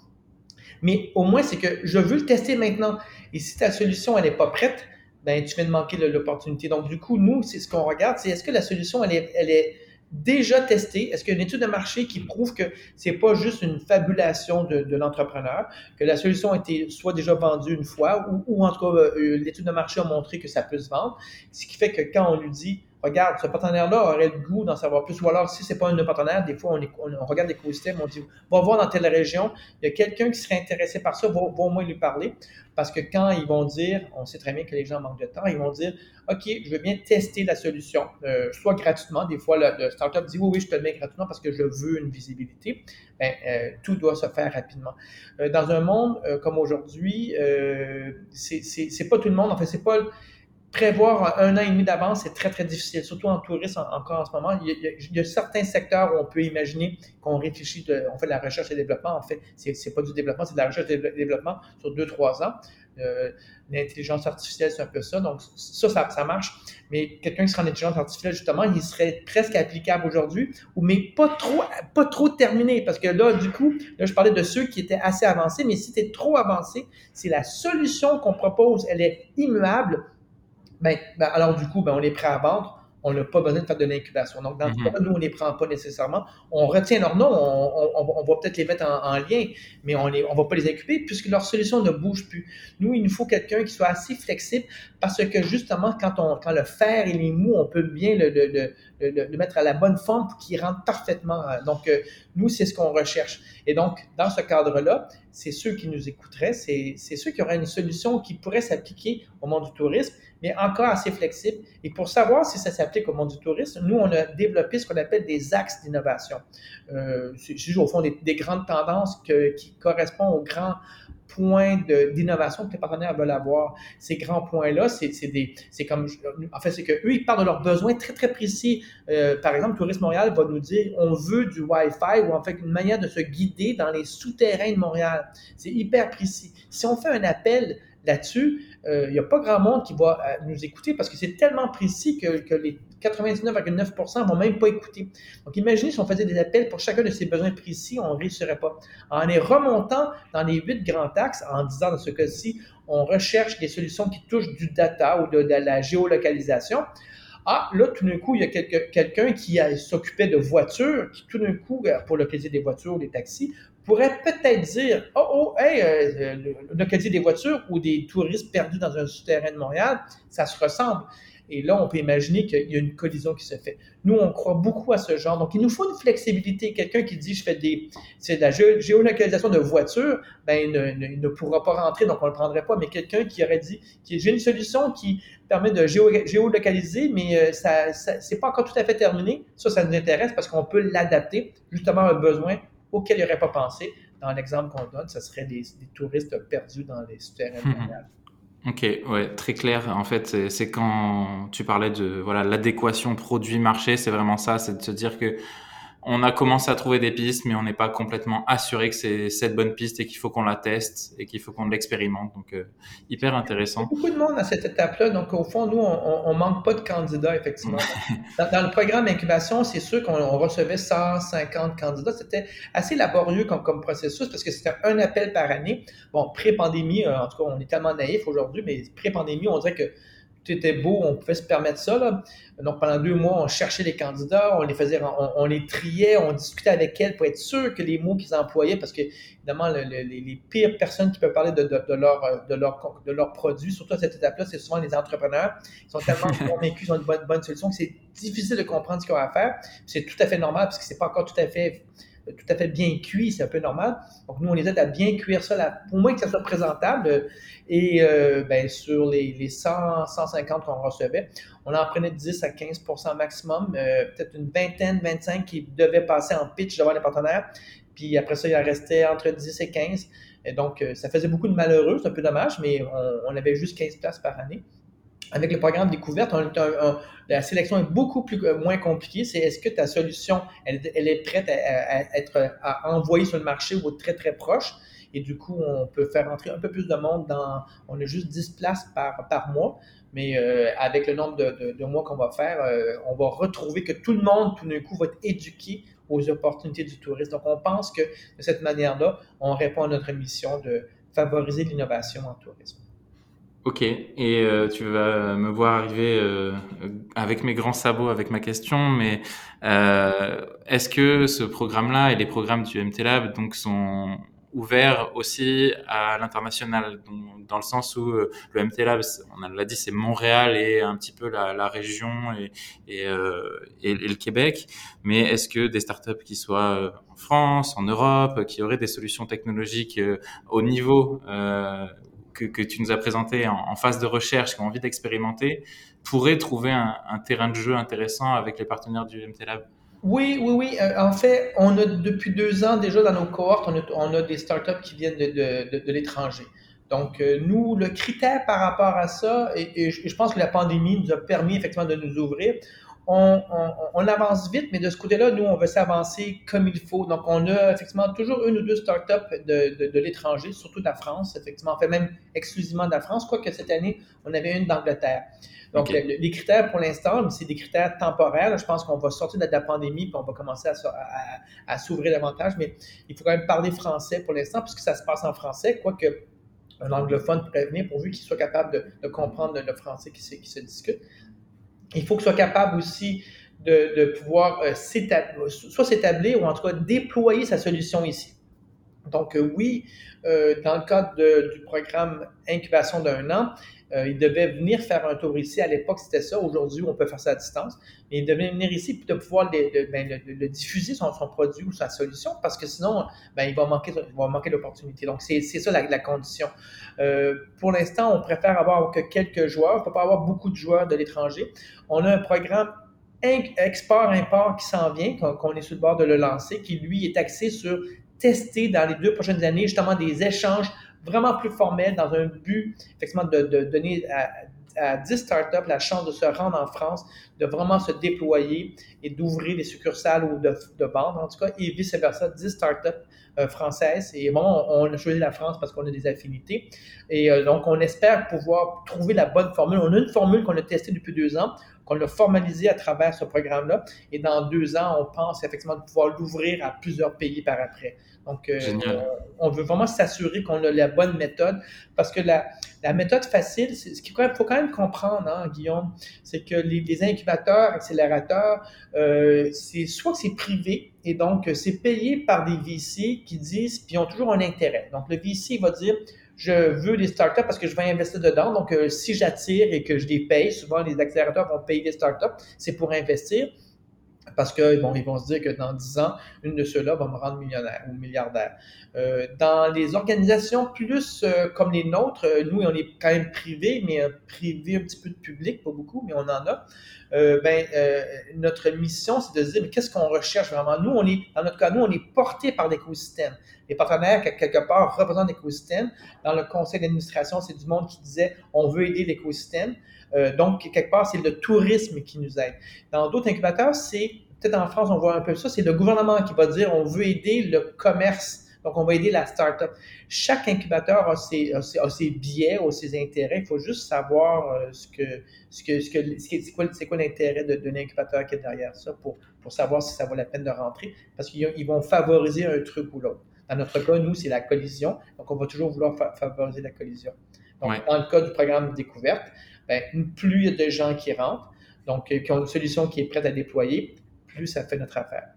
Mais au moins, c'est que je veux le tester maintenant. Et si ta solution, elle n'est pas prête, ben, tu viens de manquer l'opportunité. Donc, du coup, nous, c'est ce qu'on regarde, c'est est-ce que la solution, elle est déjà testée? Est-ce qu'il y a une étude de marché qui prouve que c'est pas juste une fabulation de, de l'entrepreneur, que la solution a été soit déjà vendue une fois, ou, ou en tout cas, euh, l'étude de marché a montré que ça peut se vendre? Ce qui fait que quand on lui dit, regarde, ce partenaire-là aurait le goût d'en savoir plus. Ou alors, si c'est pas un de nos des fois, on, regarde l'écosystème, on dit, va voir dans telle région, il y a quelqu'un qui serait intéressé par ça, va, au moins lui parler. Parce que quand ils vont dire, on sait très bien que les gens manquent de temps, ils vont dire, OK, je veux bien tester la solution, euh, soit gratuitement. Des fois, le, startup dit, oui, oui, je te le mets gratuitement parce que je veux une visibilité. Ben, euh, tout doit se faire rapidement. Euh, dans un monde comme aujourd'hui, c'est pas tout le monde, en c'est pas prévoir un an et demi d'avance, c'est très, très difficile, surtout en tourisme encore en ce moment. Il y, a, certains secteurs où on peut imaginer qu'on réfléchit, on fait de la recherche et développement. En fait, c'est pas du développement, c'est de la recherche et développement sur deux, trois ans. Euh, l'intelligence artificielle, c'est un peu ça. Donc, ça, ça, marche. Mais quelqu'un qui serait en intelligence artificielle, justement, il serait presque applicable aujourd'hui, mais pas trop, pas trop terminé. Parce que là, du coup, là, je parlais de ceux qui étaient assez avancés, mais si tu es trop avancé, si la solution qu'on propose, elle est immuable, ben, ben, alors du coup, ben, on est prêt à vendre. On n'a pas besoin de faire de l'incubation. Donc, dans ce mhm. cas nous, on ne les prend pas nécessairement. On retient leur nom, on, va peut-être les mettre en, lien, mais on ne on va pas les incuber puisque leur solution ne bouge plus. Nous, il nous faut quelqu'un qui soit assez flexible parce que justement, quand, on, quand le fer et les mous, on peut bien le, le, le, le mettre à la bonne forme pour qu'il rentre parfaitement. Donc, euh, nous, c'est ce qu'on recherche. Et donc, dans ce cadre-là, c'est ceux qui nous écouteraient, c'est ceux qui auraient une solution qui pourrait s'appliquer au monde du tourisme, mais encore assez flexible. Et pour savoir si ça s'applique au monde du tourisme, nous, on a développé ce qu'on appelle des axes d'innovation. Euh, c'est au fond des, des grandes tendances qui correspondent aux grands points d'innovation que les partenaires veulent avoir. Ces grands points-là, c'est comme, en fait, c'est qu'eux, ils parlent de leurs besoins très, très précis. Euh, par exemple, Tourisme Montréal va nous dire, on veut du Wi-Fi ou en fait une manière de se guider dans les souterrains de Montréal. C'est hyper précis. Si on fait un appel là-dessus, il euh, n'y a pas grand monde qui va euh, nous écouter parce que c'est tellement précis que, que les 99,9% ne vont même pas écouter. Donc, imaginez si on faisait des appels pour chacun de ces besoins précis, on ne réussirait pas. En les remontant dans les huit grands axes, en disant dans ce cas-ci, on recherche des solutions qui touchent du data ou de, la géolocalisation. Ah, là, tout d'un coup, il y a quelqu'un qui s'occupait de voitures, qui tout d'un coup, euh, pour localiser des voitures, des taxis, pourrait peut-être dire Oh, oh, hey, euh, localiser des voitures ou des touristes perdus dans un souterrain de Montréal, ça se ressemble. Et là, on peut imaginer qu'il y a une collision qui se fait. Nous, on croit beaucoup à ce genre. Donc, il nous faut une flexibilité. Quelqu'un qui dit, je fais des, c'est de la géolocalisation de voitures, ben, il ne, pourra pas rentrer, donc on ne le prendrait pas. Mais quelqu'un qui aurait dit, j'ai une solution qui permet de géolocaliser, mais euh, ça, ça c'est pas encore tout à fait terminé. Ça, ça nous intéresse parce qu'on peut l'adapter justement à un besoin auquel il n'aurait pas pensé dans l'exemple qu'on donne, ce serait des, touristes perdus dans les souterrains mondiales. Ok, ouais, très clair. En fait, c'est quand tu parlais de voilà l'adéquation produit-marché, c'est vraiment ça, c'est de se dire que on a commencé à trouver des pistes, mais on n'est pas complètement assuré que c'est cette bonne piste et qu'il faut qu'on la teste et qu'il faut qu'on l'expérimente. Donc, euh, hyper intéressant. Beaucoup de monde à cette étape-là. Donc, au fond, nous, on, on, manque pas de candidats, effectivement. dans, le programme incubation, c'est sûr qu'on recevait 150 candidats. C'était assez laborieux comme, comme processus parce que c'était un appel par année. Bon, pré-pandémie, euh, en tout cas, on est tellement naïf aujourd'hui, mais pré-pandémie, on dirait que tout était beau, on pouvait se permettre ça. Là. Donc pendant deux mois, on cherchait les candidats, on les faisait, on, les triait, on discutait avec elles pour être sûr que les mots qu'ils employaient, parce que évidemment, les, pires personnes qui peuvent parler de, leur, de, leur, de leurs produits, surtout à cette étape-là, c'est souvent les entrepreneurs. Ils sont tellement convaincus qu'ils ont une bonne, bonne solution que c'est difficile de comprendre ce qu'ils ont à faire. C'est tout à fait normal parce que c'est pas encore tout à fait tout à fait bien cuit, c'est un peu normal. Donc, nous, on les aide à bien cuire ça, là, au moins que ça soit présentable. Et euh, ben, sur les, les 100, 150 qu'on recevait, on en prenait 10 à 15% maximum, euh, peut-être une vingtaine, 25 qui devaient passer en pitch devant les partenaires. Puis après ça, il en restait entre 10 et 15. Et donc, euh, ça faisait beaucoup de malheureux, c'est un peu dommage, mais on, on avait juste 15 places par année avec le programme découverte, la sélection est beaucoup plus, euh, moins compliquée. C'est est-ce que ta solution, elle, est prête à, être à sur le marché ou très, très proche? Et du coup, on peut faire entrer un peu plus de monde dans. On a juste 10 places par, par mois. Mais euh, avec le nombre de, mois qu'on va faire, euh, on va retrouver que tout le monde, tout d'un coup, va être éduqué aux opportunités du tourisme. Donc, on pense que de cette manière-là, on répond à notre mission de favoriser l'innovation en tourisme. Ok, et euh, tu vas me voir arriver euh, avec mes grands sabots avec ma question, mais euh, est-ce que ce programme-là et les programmes du MT Lab donc sont ouverts aussi à l'international, dans le sens où le MT Lab, on l'a dit, c'est Montréal et un petit peu la, région et, et, et, le Québec, mais est-ce que des startups qui soient en France, en Europe, qui auraient des solutions technologiques au niveau que, tu nous as présenté en, phase de recherche, qui ont envie d'expérimenter, pourraient trouver un, terrain de jeu intéressant avec les partenaires du MT Lab oui, oui, oui. Euh, en fait, on a depuis deux ans déjà dans nos cohortes, on a, des startups qui viennent de, l'étranger. Donc, euh, nous, le critère par rapport à ça, et, je pense que la pandémie nous a permis effectivement de nous ouvrir, on, avance vite, mais de ce côté-là, nous, on veut s'avancer comme il faut. Donc, on a effectivement toujours une ou deux startups de, de, l'étranger, surtout de la France, effectivement, on fait même exclusivement de la France, quoique cette année, on avait une d'Angleterre. Donc, les critères pour l'instant, c'est des critères temporaires. Je pense qu'on va sortir de la pandémie puis on va commencer à, s'ouvrir davantage, mais il faut quand même parler français pour l'instant puisque ça se passe en français, quoique un anglophone pourrait venir pourvu qu'il soit capable de, comprendre le français qui qui se discute il faut qu'il soit capable aussi de, pouvoir euh, soit s'établir ou en tout cas déployer sa solution ici. Donc euh, oui, euh, dans le cadre du programme incubation d'un an, il devait venir faire un tour ici. À l'époque, c'était ça. Aujourd'hui, on peut faire ça à distance. Mais il devait venir ici puis de pouvoir ben, le, diffuser son, son, produit ou sa solution parce que sinon, ben, il va manquer, il. Donc, c'est ça la, condition. pour l'instant, on préfère avoir que quelques joueurs. On ne peut pas avoir beaucoup de joueurs de l'étranger. On a un programme export-import qui s'en vient, qu'on est sur le bord de le lancer, qui lui est axé sur tester dans les deux prochaines années justement des échanges vraiment plus formels dans un but effectivement de, donner à, à 10 startups la chance de se rendre en France, de vraiment se déployer et d'ouvrir des succursales ou de, de, vendre en tout cas, et vice-versa, 10 startups euh, françaises. Et bon, on, a choisi la France parce qu'on a des affinités. Et euh, donc, on espère pouvoir trouver la bonne formule. On a une formule qu'on a testée depuis deux ans qu'on a formalisé à travers ce programme-là. Et dans deux ans, on pense effectivement de pouvoir l'ouvrir à plusieurs pays par après. Donc, euh, on, veut vraiment s'assurer qu'on a la bonne méthode parce que la, la méthode facile, ce qu'il faut quand même comprendre, hein, Guillaume, c'est que les, incubateurs, accélérateurs, euh, c'est soit c'est privé et donc c'est payé par des VC qui disent, puis ils ont toujours un intérêt. Donc, le VC va dire, je veux des startups parce que je vais investir dedans. Donc, euh, si j'attire et que je les paye, souvent les accélérateurs vont payer les startups, c'est pour investir. Parce que bon, ils vont se dire que dans 10 ans, une de ceux-là va me rendre millionnaire ou milliardaire. Euh, dans les organisations plus euh, comme les nôtres, nous, on est quand même privé, mais privé un petit peu de public, pas beaucoup, mais on en a. euh, ben, euh, notre mission, c'est de se dire, mais qu'est-ce qu'on recherche vraiment? Nous, on est, dans notre cas, nous, on est porté par l'écosystème. Les partenaires, quelque part, représentent l'écosystème. Dans le conseil d'administration, c'est du monde qui disait, on veut aider l'écosystème. Euh, donc, quelque part, c'est le tourisme qui nous aide. Dans d'autres incubateurs, c'est, peut-être en France, on voit un peu ça, c'est le gouvernement qui va dire, on veut aider le commerce donc, on va aider la startup. Chaque incubateur a ses, a ses, a ses biais, a ses intérêts. Il faut juste savoir euh, ce que, ce que, ce que, c'est quoi, quoi l'intérêt d'un incubateur qui est derrière ça pour, pour savoir si ça vaut la peine de rentrer parce qu'ils vont favoriser un truc ou l'autre. Dans notre cas, nous, c'est la collision. Donc, on va toujours vouloir favoriser la collision. Donc, dans le cas du programme découverte, ben, plus il y a de gens qui rentrent, donc qui ont une solution qui est prête à déployer, plus ça fait notre affaire.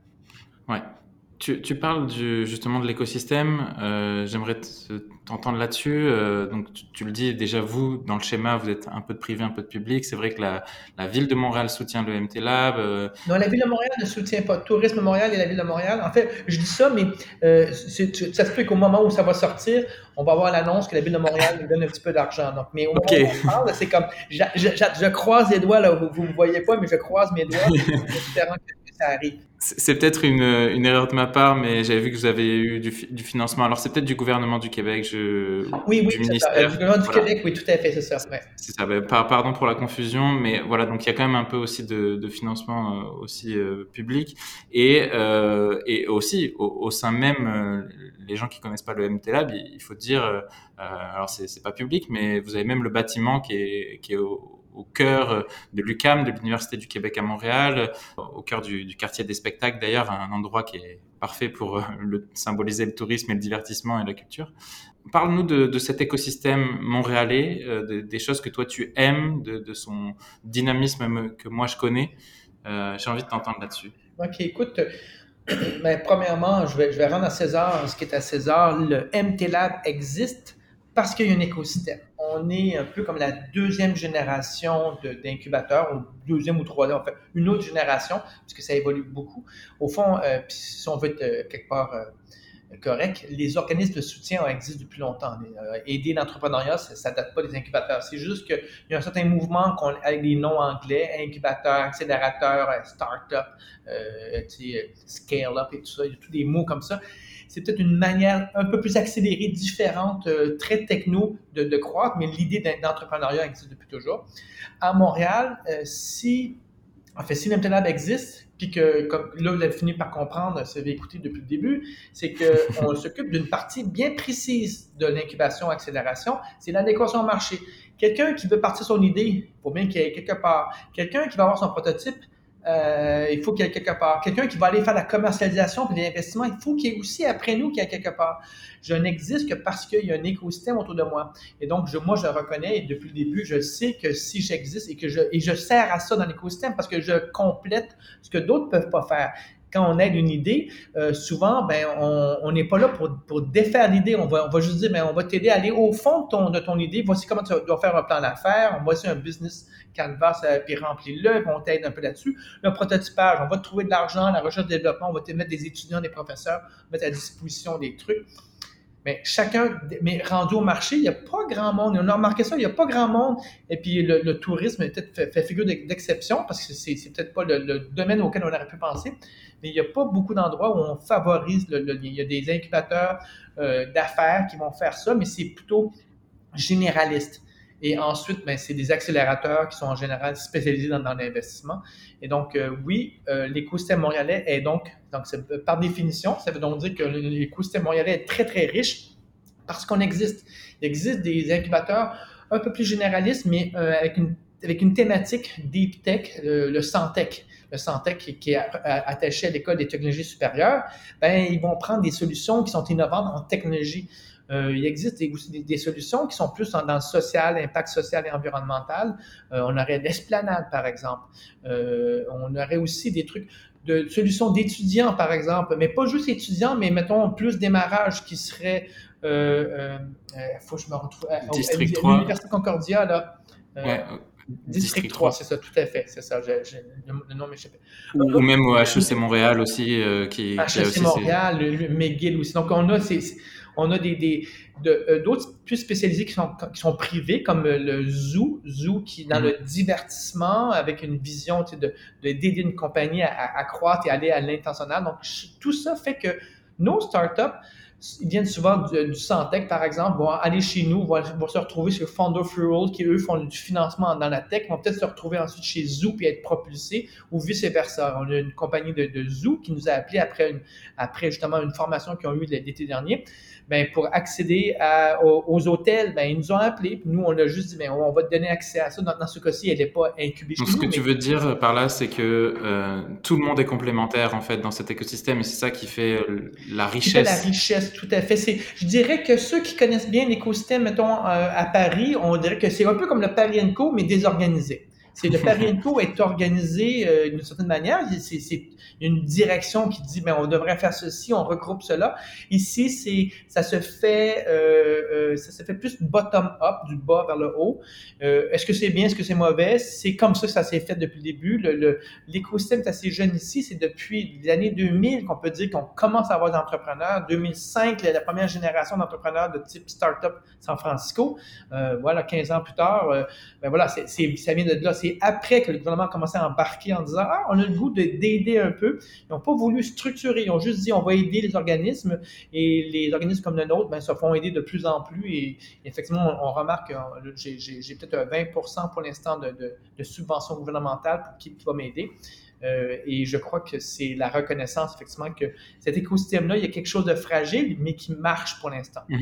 Tu, tu, parles du, justement de l'écosystème. Euh, J'aimerais t'entendre là-dessus. Euh, donc, tu, tu, le dis déjà, vous, dans le schéma, vous êtes un peu de privé, un peu de public. C'est vrai que la, la, ville de Montréal soutient le MT Lab. Euh... Non, la ville de Montréal ne soutient pas Tourisme Montréal et la ville de Montréal. En fait, je dis ça, mais ça se peut qu'au moment où ça va sortir, on va avoir l'annonce que la ville de Montréal nous donne un petit peu d'argent. Donc, mais au moment okay. où on parle, c'est comme, je, je, je, croise les doigts là, vous ne me voyez pas, mais je croise mes doigts, ça arrive. C'est peut-être une, une, erreur de ma part, mais j'avais vu que vous avez eu du, du financement. Alors, c'est peut-être du gouvernement du Québec, je, oui, oui, du ministère. Ça. Le gouvernement du. Québec, oui, tout à fait, c'est ça. Ouais. C'est ça. Ben, pardon pour la confusion, mais voilà, donc il y a quand même un peu aussi de, de financement euh, aussi euh, public et, euh, et aussi au, au, sein même, les gens qui connaissent pas le MT Lab, il, il faut dire, alors c'est pas public, mais vous avez même le bâtiment qui est, qui est au, au cœur de l'UCAM, de l'Université du Québec à Montréal, au cœur du, quartier des spectacles d'ailleurs, un endroit qui est parfait pour le, symboliser le tourisme et le divertissement et la culture. Parle-nous de, cet écosystème montréalais, euh, de, des choses que toi tu aimes, de, son dynamisme que moi je connais. Euh, J'ai envie de t'entendre là-dessus. Ok, écoute, ben, premièrement, je vais rendre à César ce qui est à César. Le MT Lab existe parce qu'il y a un écosystème. On est un peu comme la deuxième génération d'incubateurs, ou deuxième ou troisième, enfin une autre génération, puisque ça évolue beaucoup. Au fond, euh, si on veut être euh, quelque part euh, correct, les organismes de soutien existent depuis longtemps. Aider l'entrepreneuriat, ça ne date pas des incubateurs. C'est juste qu'il y a un certain mouvement avec des noms anglais, incubateur, accélérateur, start-up, scale-up et tout ça. Il y a tous des mots comme ça c'est peut-être une manière un peu plus accélérée, différente, euh, très techno de, de, croître, mais l'idée d'entrepreneuriat existe depuis toujours. À Montréal, euh, si, en fait, si existe, puis que, comme là, vous avez fini par comprendre, si vous avez écouté depuis le début, c'est qu'on s'occupe d'une partie bien précise de l'incubation-accélération, c'est l'adéquation au marché. Quelqu'un qui veut partir son idée, il faut bien qu'il y ait quelque part. Quelqu'un qui va avoir son prototype, euh, il faut qu'il y ait quelque part. Quelqu'un qui va aller faire la commercialisation et l'investissement, il faut qu'il y ait aussi après nous qu'il y ait quelque part. Je n'existe que parce qu'il y a un écosystème autour de moi. Et donc, je, moi, je reconnais et depuis le début, je sais que si j'existe et que je, et je sers à ça dans l'écosystème parce que je complète ce que d'autres peuvent pas faire on aide une idée, euh, souvent, ben, on n'est pas là pour, défaire l'idée. On va, juste dire, ben, on va t'aider à aller au fond de ton, idée. Voici comment tu dois faire un plan d'affaires. Voici un business canvas, euh, puis remplis-le, on t'aide un peu là-dessus. Le prototypage, on va trouver de l'argent, la recherche et développement, on va te mettre des étudiants, des professeurs, mettre à disposition des trucs. Mais chacun, mais rendu au marché, il n'y a pas grand monde. On a remarqué ça, il n'y a pas grand monde. Et puis le, le tourisme peut-être fait, figure d'exception parce que c'est peut-être pas le, le, domaine auquel on aurait pu penser. Mais il n'y a pas beaucoup d'endroits où on favorise le, lien. Il y a des incubateurs euh, d'affaires qui vont faire ça, mais c'est plutôt généraliste. Et ensuite, ben, c'est des accélérateurs qui sont en général spécialisés dans, l'investissement. Et donc, euh, oui, euh, l'écosystème montréalais est donc, donc par définition, ça veut donc dire que l'écosystème montréalais est très, très riche parce qu'on existe. Il existe des incubateurs un peu plus généralistes, mais euh, avec, une, avec une thématique deep tech, le, Santec. Le Santec qui est attaché à l'école des technologies supérieures, ben, ils vont prendre des solutions qui sont innovantes en technologie. Euh, il existe des, des, des, solutions qui sont plus dans, le social, impact social et environnemental. Euh, on aurait l'esplanade, par exemple. Euh, on aurait aussi des trucs de solutions d'étudiants, par exemple, mais pas juste étudiants, mais mettons plus démarrage qui serait, euh, faut que je me retrouve, District 3. l'Université Concordia, là. Ouais. District 3, c'est ça, tout à fait, c'est ça. Le nom m'échappe. Ou, ou, même au HEC Montréal aussi, euh, qui. HEC qui aussi Montréal, le, McGill aussi. Donc, on a ces, On a des, d'autres plus spécialisés qui sont, qui sont privés, comme le Zoo, Zoo qui est dans le mm-hmm. divertissement avec une vision de, d'aider une compagnie à, à, croître et aller à l'intentional. Donc, tout ça fait que nos startups, ils viennent souvent du, Santec, par exemple, vont aller chez nous, vont, se retrouver sur Founder Fuel, qui eux font du financement dans la tech, vont peut-être se retrouver ensuite chez Zoo et être propulsés, ou vice-versa. On a une compagnie de, de, Zoo qui nous a appelé après, une, après justement une formation qu'ils ont eue l'été dernier ben, pour accéder aux, hôtels, ben, ils nous ont appelés. Nous, on a juste dit, ben, on va te donner accès à ça. Dans, ce cas-ci, elle n'est pas incubée Donc, ce que tu veux dire par là, c'est que euh, tout le monde est complémentaire, en fait, dans cet écosystème. Et c'est ça qui fait euh, la richesse. la richesse, tout à fait. Je dirais que ceux qui connaissent bien l'écosystème, mettons, euh, à Paris, on dirait que c'est un peu comme le Paris Co, mais désorganisé. C'est le Paris Co est organisé d'une certaine manière. C'est une direction qui dit, ben, on devrait faire ceci, on regroupe cela. Ici, c'est, ça se fait, euh, euh, ça se fait plus bottom-up, du bas vers le haut. Euh, est-ce que c'est bien, est-ce que c'est mauvais? C'est comme ça que ça s'est fait depuis le début. Le, l'écosystème est assez jeune ici. C'est depuis les années 2000 qu'on peut dire qu'on commence à avoir des entrepreneurs. 2005, la, la première génération d'entrepreneurs de type startup San Francisco. Euh, voilà, 15 ans plus tard, euh, ben voilà, ça vient de là. Après que le gouvernement a commencé à embarquer en disant, ah, on a le goût d'aider un peu ils n'ont pas voulu structurer. Ils ont juste dit on va aider les organismes et les organismes comme le nôtre ben, se font aider de plus en plus. Et, effectivement, on, remarque que j'ai peut-être 20% pour l'instant de, subventions gouvernementales qui va m'aider. Euh, et je crois que c'est la reconnaissance, effectivement, que cet écosystème-là, il y a quelque chose de fragile, mais qui marche pour l'instant. Mhm.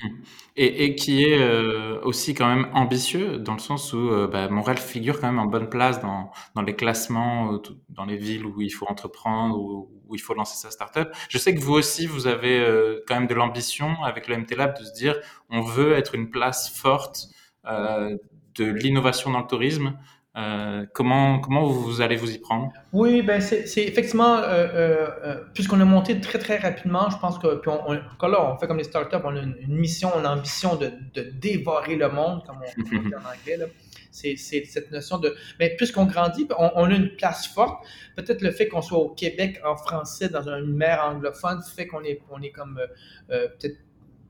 Et, qui est euh, aussi quand même ambitieux, dans le sens où euh, bah, Montréal figure quand même en bonne place dans, les classements, dans les villes où il faut entreprendre, où, où il faut lancer sa startup. Je sais que vous aussi, vous avez quand même de l'ambition avec le MT Lab de se dire, on veut être une place forte de l'innovation dans le tourisme. Euh, comment, comment vous allez vous y prendre? Oui, ben c'est effectivement, euh, euh, puisqu'on a monté très très rapidement, je pense que, puis on, on, là, on fait comme les startups, on a une, mission, on a l'ambition de, de, dévorer le monde, comme on, dit en anglais. C'est cette notion de. Mais puisqu'on grandit, on, a une place forte. Peut-être le fait qu'on soit au Québec en français, dans une mer anglophone, fait qu'on est, on est comme peut-être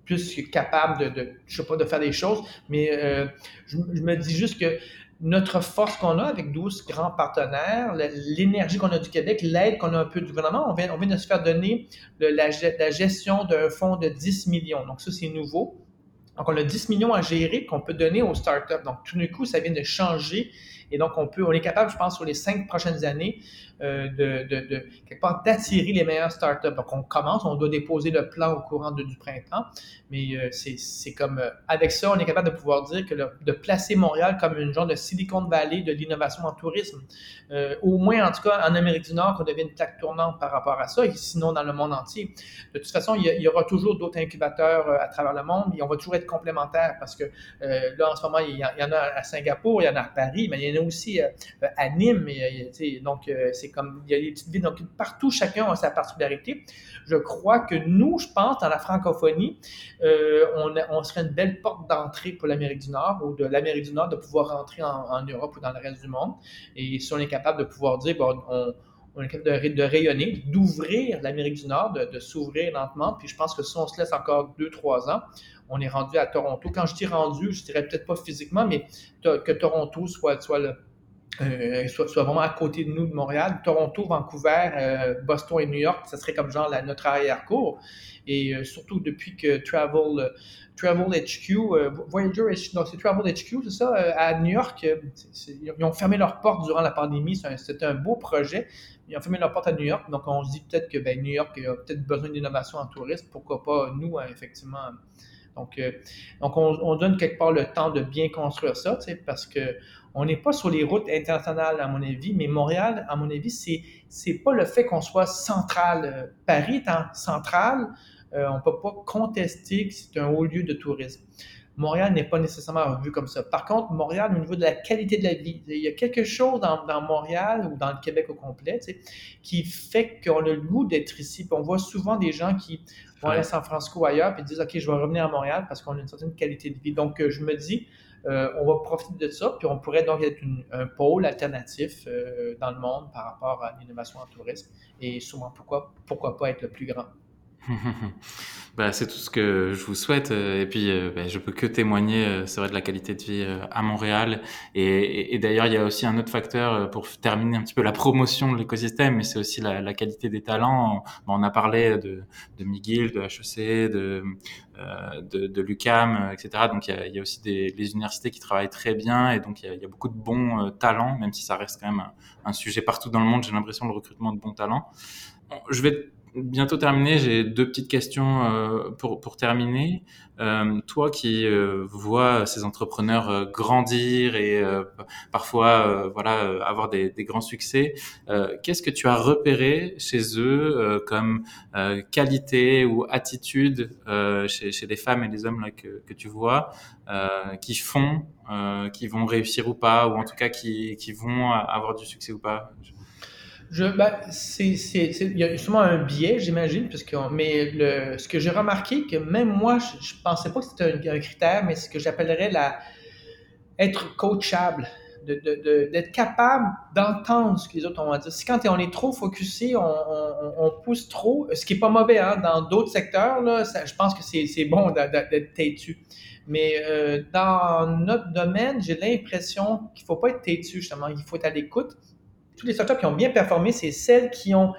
plus capable de, je sais pas, de faire des choses. Mais je, me dis juste que notre force qu'on a avec 12 grands partenaires, l'énergie qu'on a du Québec, l'aide qu'on a un peu du gouvernement, on vient, de se faire donner la, la, gestion d'un fonds de 10 millions. Donc ça, c'est nouveau. Donc on a 10 millions à gérer qu'on peut donner aux startups. Donc tout d'un coup, ça vient de changer. Et donc on peut, on est capable, je pense, sur les cinq prochaines années, euh, de, de, de, quelque part d'attirer les meilleures startups. Donc, on commence, on doit déposer le plan au courant de, du printemps, mais euh, c'est comme, euh, avec ça, on est capable de pouvoir dire que de placer Montréal comme une genre de Silicon Valley de l'innovation en tourisme, au moins en tout cas en Amérique du Nord, qu'on devienne une plaque tournante par rapport à ça, et sinon dans le monde entier. De toute façon, il y, aura toujours d'autres incubateurs à travers le monde, et on va toujours être complémentaires parce que là, en ce moment, il y, en a à Singapour, il y en a à Paris, mais il y en a aussi à Nîmes, donc c'est c'est comme, il y a des petites villes, donc partout, chacun a sa particularité. Je crois que nous, je pense, dans la francophonie, euh, on, serait une belle porte d'entrée pour l'Amérique du Nord ou de l'Amérique du Nord de pouvoir rentrer en, Europe ou dans le reste du monde. Et si on est capable de pouvoir dire, bon, on, est capable de, rayonner, d'ouvrir l'Amérique du Nord, de, s'ouvrir lentement. Puis je pense que si on se laisse encore deux, trois ans, on est rendu à Toronto. Quand je dis rendu, je dirais peut-être pas physiquement, mais que Toronto soit, soit le, euh, soit, vraiment à côté de nous de Montréal. Toronto, Vancouver, euh, Boston et New York, ça serait comme genre notre arrière-cour. Et euh, surtout depuis que Travel, Travel HQ, Voyager non, c'est Travel HQ, c'est ça, à New York, ils ont fermé leurs portes durant la pandémie. C'était un, beau projet. Ils ont fermé leurs portes à New York. Donc, on se dit peut-être que ben, New York a peut-être besoin d'innovation en tourisme. Pourquoi pas nous, hein, effectivement. Donc, donc on, on, donne quelque part le temps de bien construire ça, parce que on n'est pas sur les routes internationales, à mon avis, mais Montréal, à mon avis, c'est c'est pas le fait qu'on soit central. Euh, Paris étant central, euh, on peut pas contester que c'est un haut lieu de tourisme. Montréal n'est pas nécessairement vu comme ça. Par contre, Montréal, au niveau de la qualité de la vie, il y a quelque chose dans, Montréal ou dans le Québec au complet qui fait qu'on a le goût d'être ici. on voit souvent des gens qui vont aller à San Francisco ou ailleurs et disent OK, je vais revenir à Montréal parce qu'on a une certaine qualité de vie. Donc, euh, je me dis, euh, on va profiter de ça, puis on pourrait donc être un pôle alternatif euh, dans le monde par rapport à l'innovation en tourisme et souvent pourquoi, pourquoi pas être le plus grand. Bah, c'est tout ce que je vous souhaite. Euh, et puis, euh, bah, je peux que témoigner, euh, c'est vrai, de la qualité de vie à Montréal. Et, d'ailleurs, il y a aussi un autre facteur pour terminer un petit peu la promotion de l'écosystème, mais c'est aussi la, qualité des talents. On, a parlé de, de McGill, de HEC, de, de, de l'UCAM, etc. Donc, il y, a, aussi des universités qui travaillent très bien. Et donc, il y a, beaucoup de bons talents, même si ça reste quand même un, un sujet partout dans le monde. J'ai l'impression, le recrutement de bons talents. Je vais bientôt terminé. J'ai deux petites questions euh, pour, pour terminer. Euh, toi qui euh, vois ces entrepreneurs euh, grandir et euh, parfois voilà avoir des, des, grands succès, qu'est-ce que tu as repéré chez eux comme qualité ou attitude chez, chez, les femmes et les hommes là que, que tu vois qui font, qui vont réussir ou pas, ou en tout cas qui, qui vont avoir du succès ou pas? Ben, c'est, c'est, il y a sûrement un biais, j'imagine, puisque mais le, ce que j'ai remarqué, que même moi, je, ne pensais pas que c'était un, critère, mais ce que j'appellerais la être coachable, de, de, d'être capable d'entendre ce que les autres ont à dire. Si quand on est trop focusé, on, on, pousse trop, ce qui est pas mauvais, hein, dans d'autres secteurs, là, je pense que c'est, c'est bon d'être têtu. Mais euh, dans notre domaine, j'ai l'impression qu'il faut pas être têtu, justement. Il faut être à l'écoute toutes les startups qui ont bien performé, c'est celles qui ont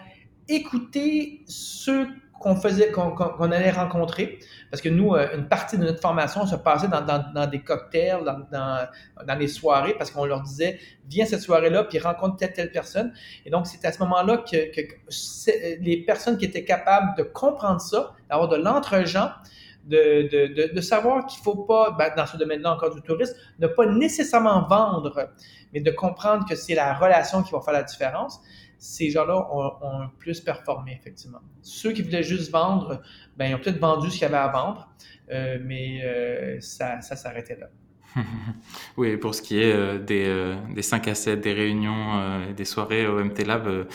écouté ceux qu'on faisait, qu'on allait rencontrer. Parce que nous, euh, une partie de notre formation se passait dans, des cocktails, dans, dans, les soirées, parce qu'on leur disait, viens cette soirée-là, puis rencontre telle, telle personne. Et donc, c'est à ce moment-là que, que, les personnes qui étaient capables de comprendre ça, d'avoir de l'entre-gens, de, de, de, savoir qu'il faut pas, ben, dans ce domaine-là encore du tourisme, ne pas nécessairement vendre, mais de comprendre que c'est la relation qui va faire la différence, ces gens-là ont, plus performé, effectivement. Ceux qui voulaient juste vendre, ben, ils ont peut-être vendu ce qu'il y avait à vendre, euh, mais euh, ça, ça s'arrêtait là. oui, pour ce qui est euh, des, euh, des 5 à 7, des réunions, euh, des soirées au MT Lab,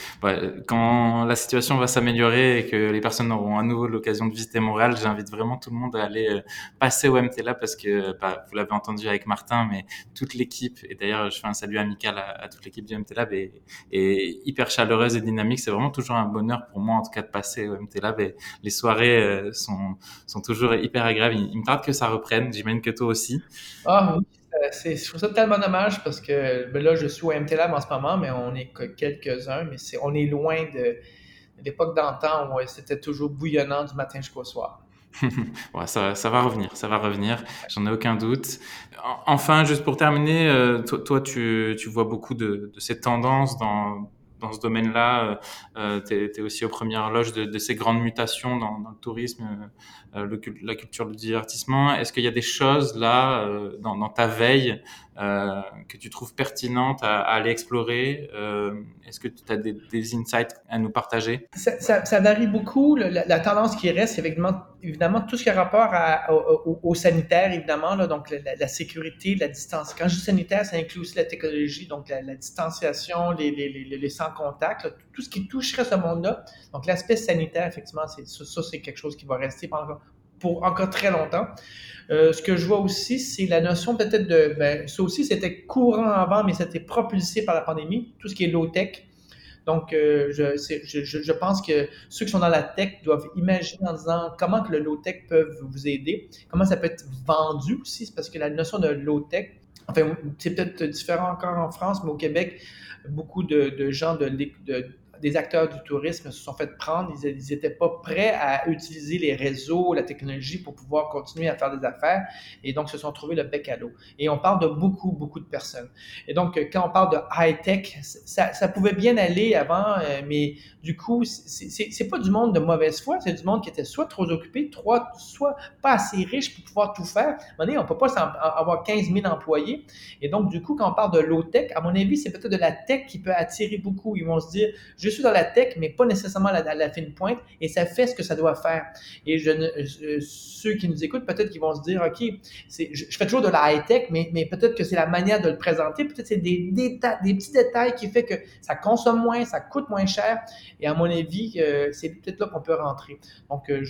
quand la situation va s'améliorer et que les personnes auront à nouveau l'occasion de visiter Montréal, j'invite vraiment tout le monde à aller passer au MT Lab parce que bah, vous l'avez entendu avec Martin, mais toute l'équipe, et d'ailleurs je fais un salut amical à, toute l'équipe du MT Lab, est, est, hyper chaleureuse et dynamique. C'est vraiment toujours un bonheur pour moi en tout cas de passer au MT Lab et les soirées sont, sont toujours hyper agréables. Il, me tarde que ça reprenne, j'imagine que toi aussi. Ah, c'est, je trouve ça tellement dommage parce que ben là, je suis au MTLab en ce moment, mais on est que quelques-uns, mais on est loin de, l'époque d'antan où c'était toujours bouillonnant du matin jusqu'au soir. ça, va revenir, ça va revenir, j'en ai aucun doute. Enfin, juste pour terminer, euh, toi, tu, tu, vois beaucoup de, de ces tendances dans, dans ce domaine-là. Euh, tu es, aussi aux premières loges de, ces grandes mutations dans, le tourisme, euh, la culture du divertissement. Est-ce qu'il y a des choses là, euh, dans, ta veille, euh, que tu trouves pertinentes à, aller explorer euh, Est-ce que tu as des, insights à nous partager? Ça, ça, ça, varie beaucoup. La, tendance qui reste, c'est évidemment, évidemment tout ce qui a rapport à, au, sanitaire, évidemment, donc la, sécurité, la distance. Quand je dis sanitaire, ça inclut aussi la technologie, donc la, distanciation, les, les, les, les sans contact, là, tout ce qui toucherait ce monde-là. Donc l'aspect sanitaire, effectivement, c'est ça, c'est quelque chose qui va rester pendant pour encore très longtemps. Euh, ce que je vois aussi, c'est la notion peut-être de, ben, ça aussi c'était courant avant, mais c'était propulsé par la pandémie, tout ce qui est low-tech. Donc, euh, je, je, je, pense que ceux qui sont dans la tech doivent imaginer en disant comment que le low-tech peut vous aider, comment ça peut être vendu aussi, parce que la notion de low-tech, enfin, c'est peut-être différent encore en France, mais au Québec, beaucoup de, de gens de, de des acteurs du tourisme se sont fait prendre. Ils n'étaient pas prêts à utiliser les réseaux, la technologie pour pouvoir continuer à faire des affaires et donc se sont trouvés le bec à l'eau. Et on parle de beaucoup, beaucoup de personnes. Et donc, quand on parle de high-tech, ça, pouvait bien aller avant, euh, mais du coup, c'est pas du monde de mauvaise foi, c'est du monde qui était soit trop occupé, soit, pas assez riche pour pouvoir tout faire. À un peut pas avoir 15 000 employés. Et donc, du coup, quand on parle de low-tech, à mon avis, c'est peut-être de la tech qui peut attirer beaucoup. Ils vont se dire, suis dans la tech, mais pas nécessairement à la, fine pointe, et ça fait ce que ça doit faire. Et euh, ceux qui nous écoutent, peut-être qu'ils vont se dire, OK, je, fais toujours de la high-tech, mais, peut-être que c'est la manière de le présenter, peut-être c'est des, petits détails qui fait que ça consomme moins, ça coûte moins cher, et à mon avis, euh, c'est peut-être là qu'on peut rentrer. Donc, euh,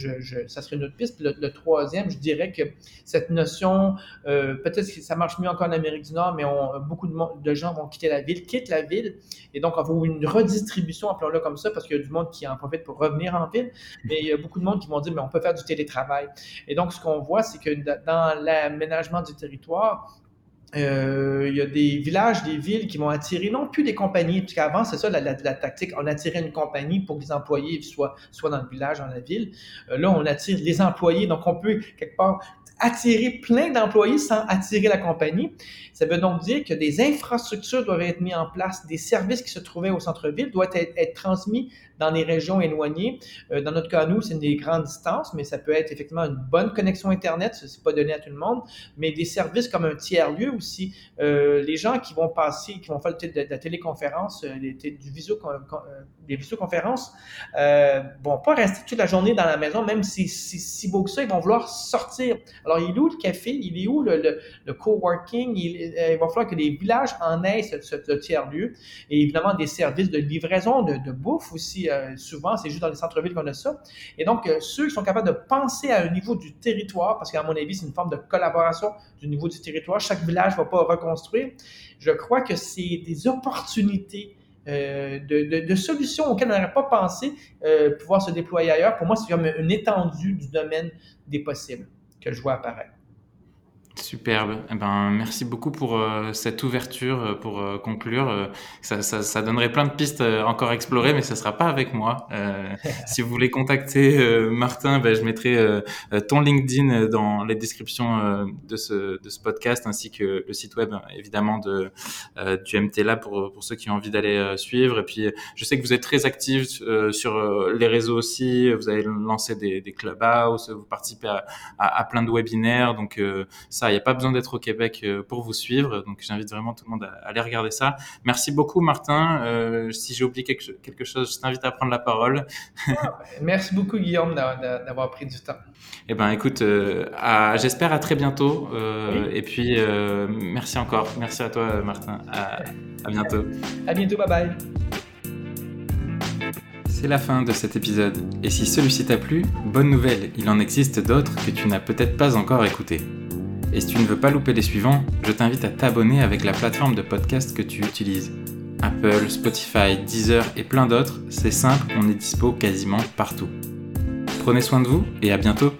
ça serait une autre piste. Le, troisième, je dirais que cette notion, peut-être que ça marche mieux encore en Amérique du Nord, mais beaucoup de, de gens vont quitter la ville, quittent la ville, et donc on va une redistribution appelons-le comme ça, parce qu'il y a du monde qui en profite pour revenir en ville, mais il y a beaucoup de monde qui vont dire, mais on peut faire du télétravail. Et donc, ce qu'on voit, c'est que dans l'aménagement du territoire, euh, il y a des villages, des villes qui vont attirer non plus des compagnies, puisqu'avant, c'est ça la, la, tactique, on attirait une compagnie pour que les employés soient, soient dans le village, dans la ville. Euh, là, on attire les employés, donc on peut quelque part attirer plein d'employés sans attirer la compagnie. Ça veut donc dire que des infrastructures doivent être mises en place, des services qui se trouvaient au centre-ville doivent être, transmis dans les régions éloignées. Euh, dans notre cas, nous, c'est des grandes distances, mais ça peut être effectivement une bonne connexion Internet, ce n'est pas donné à tout le monde, mais des services comme un tiers-lieu aussi. Euh, les gens qui vont passer, qui vont faire de la téléconférence, euh, du visio, des visioconférences, euh, vont pas rester toute la journée dans la maison, même si c'est si beau que ça, ils vont vouloir sortir. Alors, il est où le café? Il est où le, le, coworking? Il, il, va falloir que les villages en aient ce, tiers-lieu. Et évidemment, des services de livraison de, de bouffe aussi euh, souvent, c'est juste dans les centres-villes qu'on a ça. Et donc, euh, ceux qui sont capables de penser à un niveau du territoire, parce qu'à mon avis, c'est une forme de collaboration du niveau du territoire, chaque village ne va pas reconstruire. Je crois que c'est des opportunités euh, de, solutions auxquelles on n'aurait pas pensé pouvoir se déployer ailleurs. Pour moi, c'est comme une étendue du domaine des possibles que je vois apparaître. Superbe. Eh ben, merci beaucoup pour euh, cette ouverture, euh, pour euh, conclure. Ça, ça, ça, donnerait plein de pistes encore à explorer, mais ce sera pas avec moi. si vous voulez contacter Martin, ben, je mettrai ton LinkedIn dans les descriptions de, ce, de ce podcast, ainsi que le site web, évidemment, de, du MTLA pour, pour ceux qui ont envie d'aller suivre. Et puis, je sais que vous êtes très actifs sur les réseaux aussi. Vous avez lancé des, des clubhouse, vous participez à, à, à plein de webinaires. Donc, ça, il n'y a pas besoin d'être au Québec euh, pour vous suivre. Donc, j'invite vraiment tout le monde à, aller regarder ça. Merci beaucoup, Martin. Euh, si j'ai oublié quelque, chose, je t'invite à prendre la parole. Merci beaucoup, Guillaume, d'avoir pris du temps. Eh ben, écoute, euh, j'espère à très bientôt. Et puis, merci encore. Merci à toi, Martin. À, à bientôt. À bientôt. Bye bye. C'est la fin de cet épisode. Et si celui-ci t'a plu, bonne nouvelle, il en existe d'autres que tu n'as peut-être pas encore écoutés. Et si tu ne veux pas louper les suivants, je t'invite à t'abonner avec la plateforme de podcast que tu utilises. Apple, Spotify, Deezer et plein d'autres, c'est simple, on est dispo quasiment partout. Prenez soin de vous et à bientôt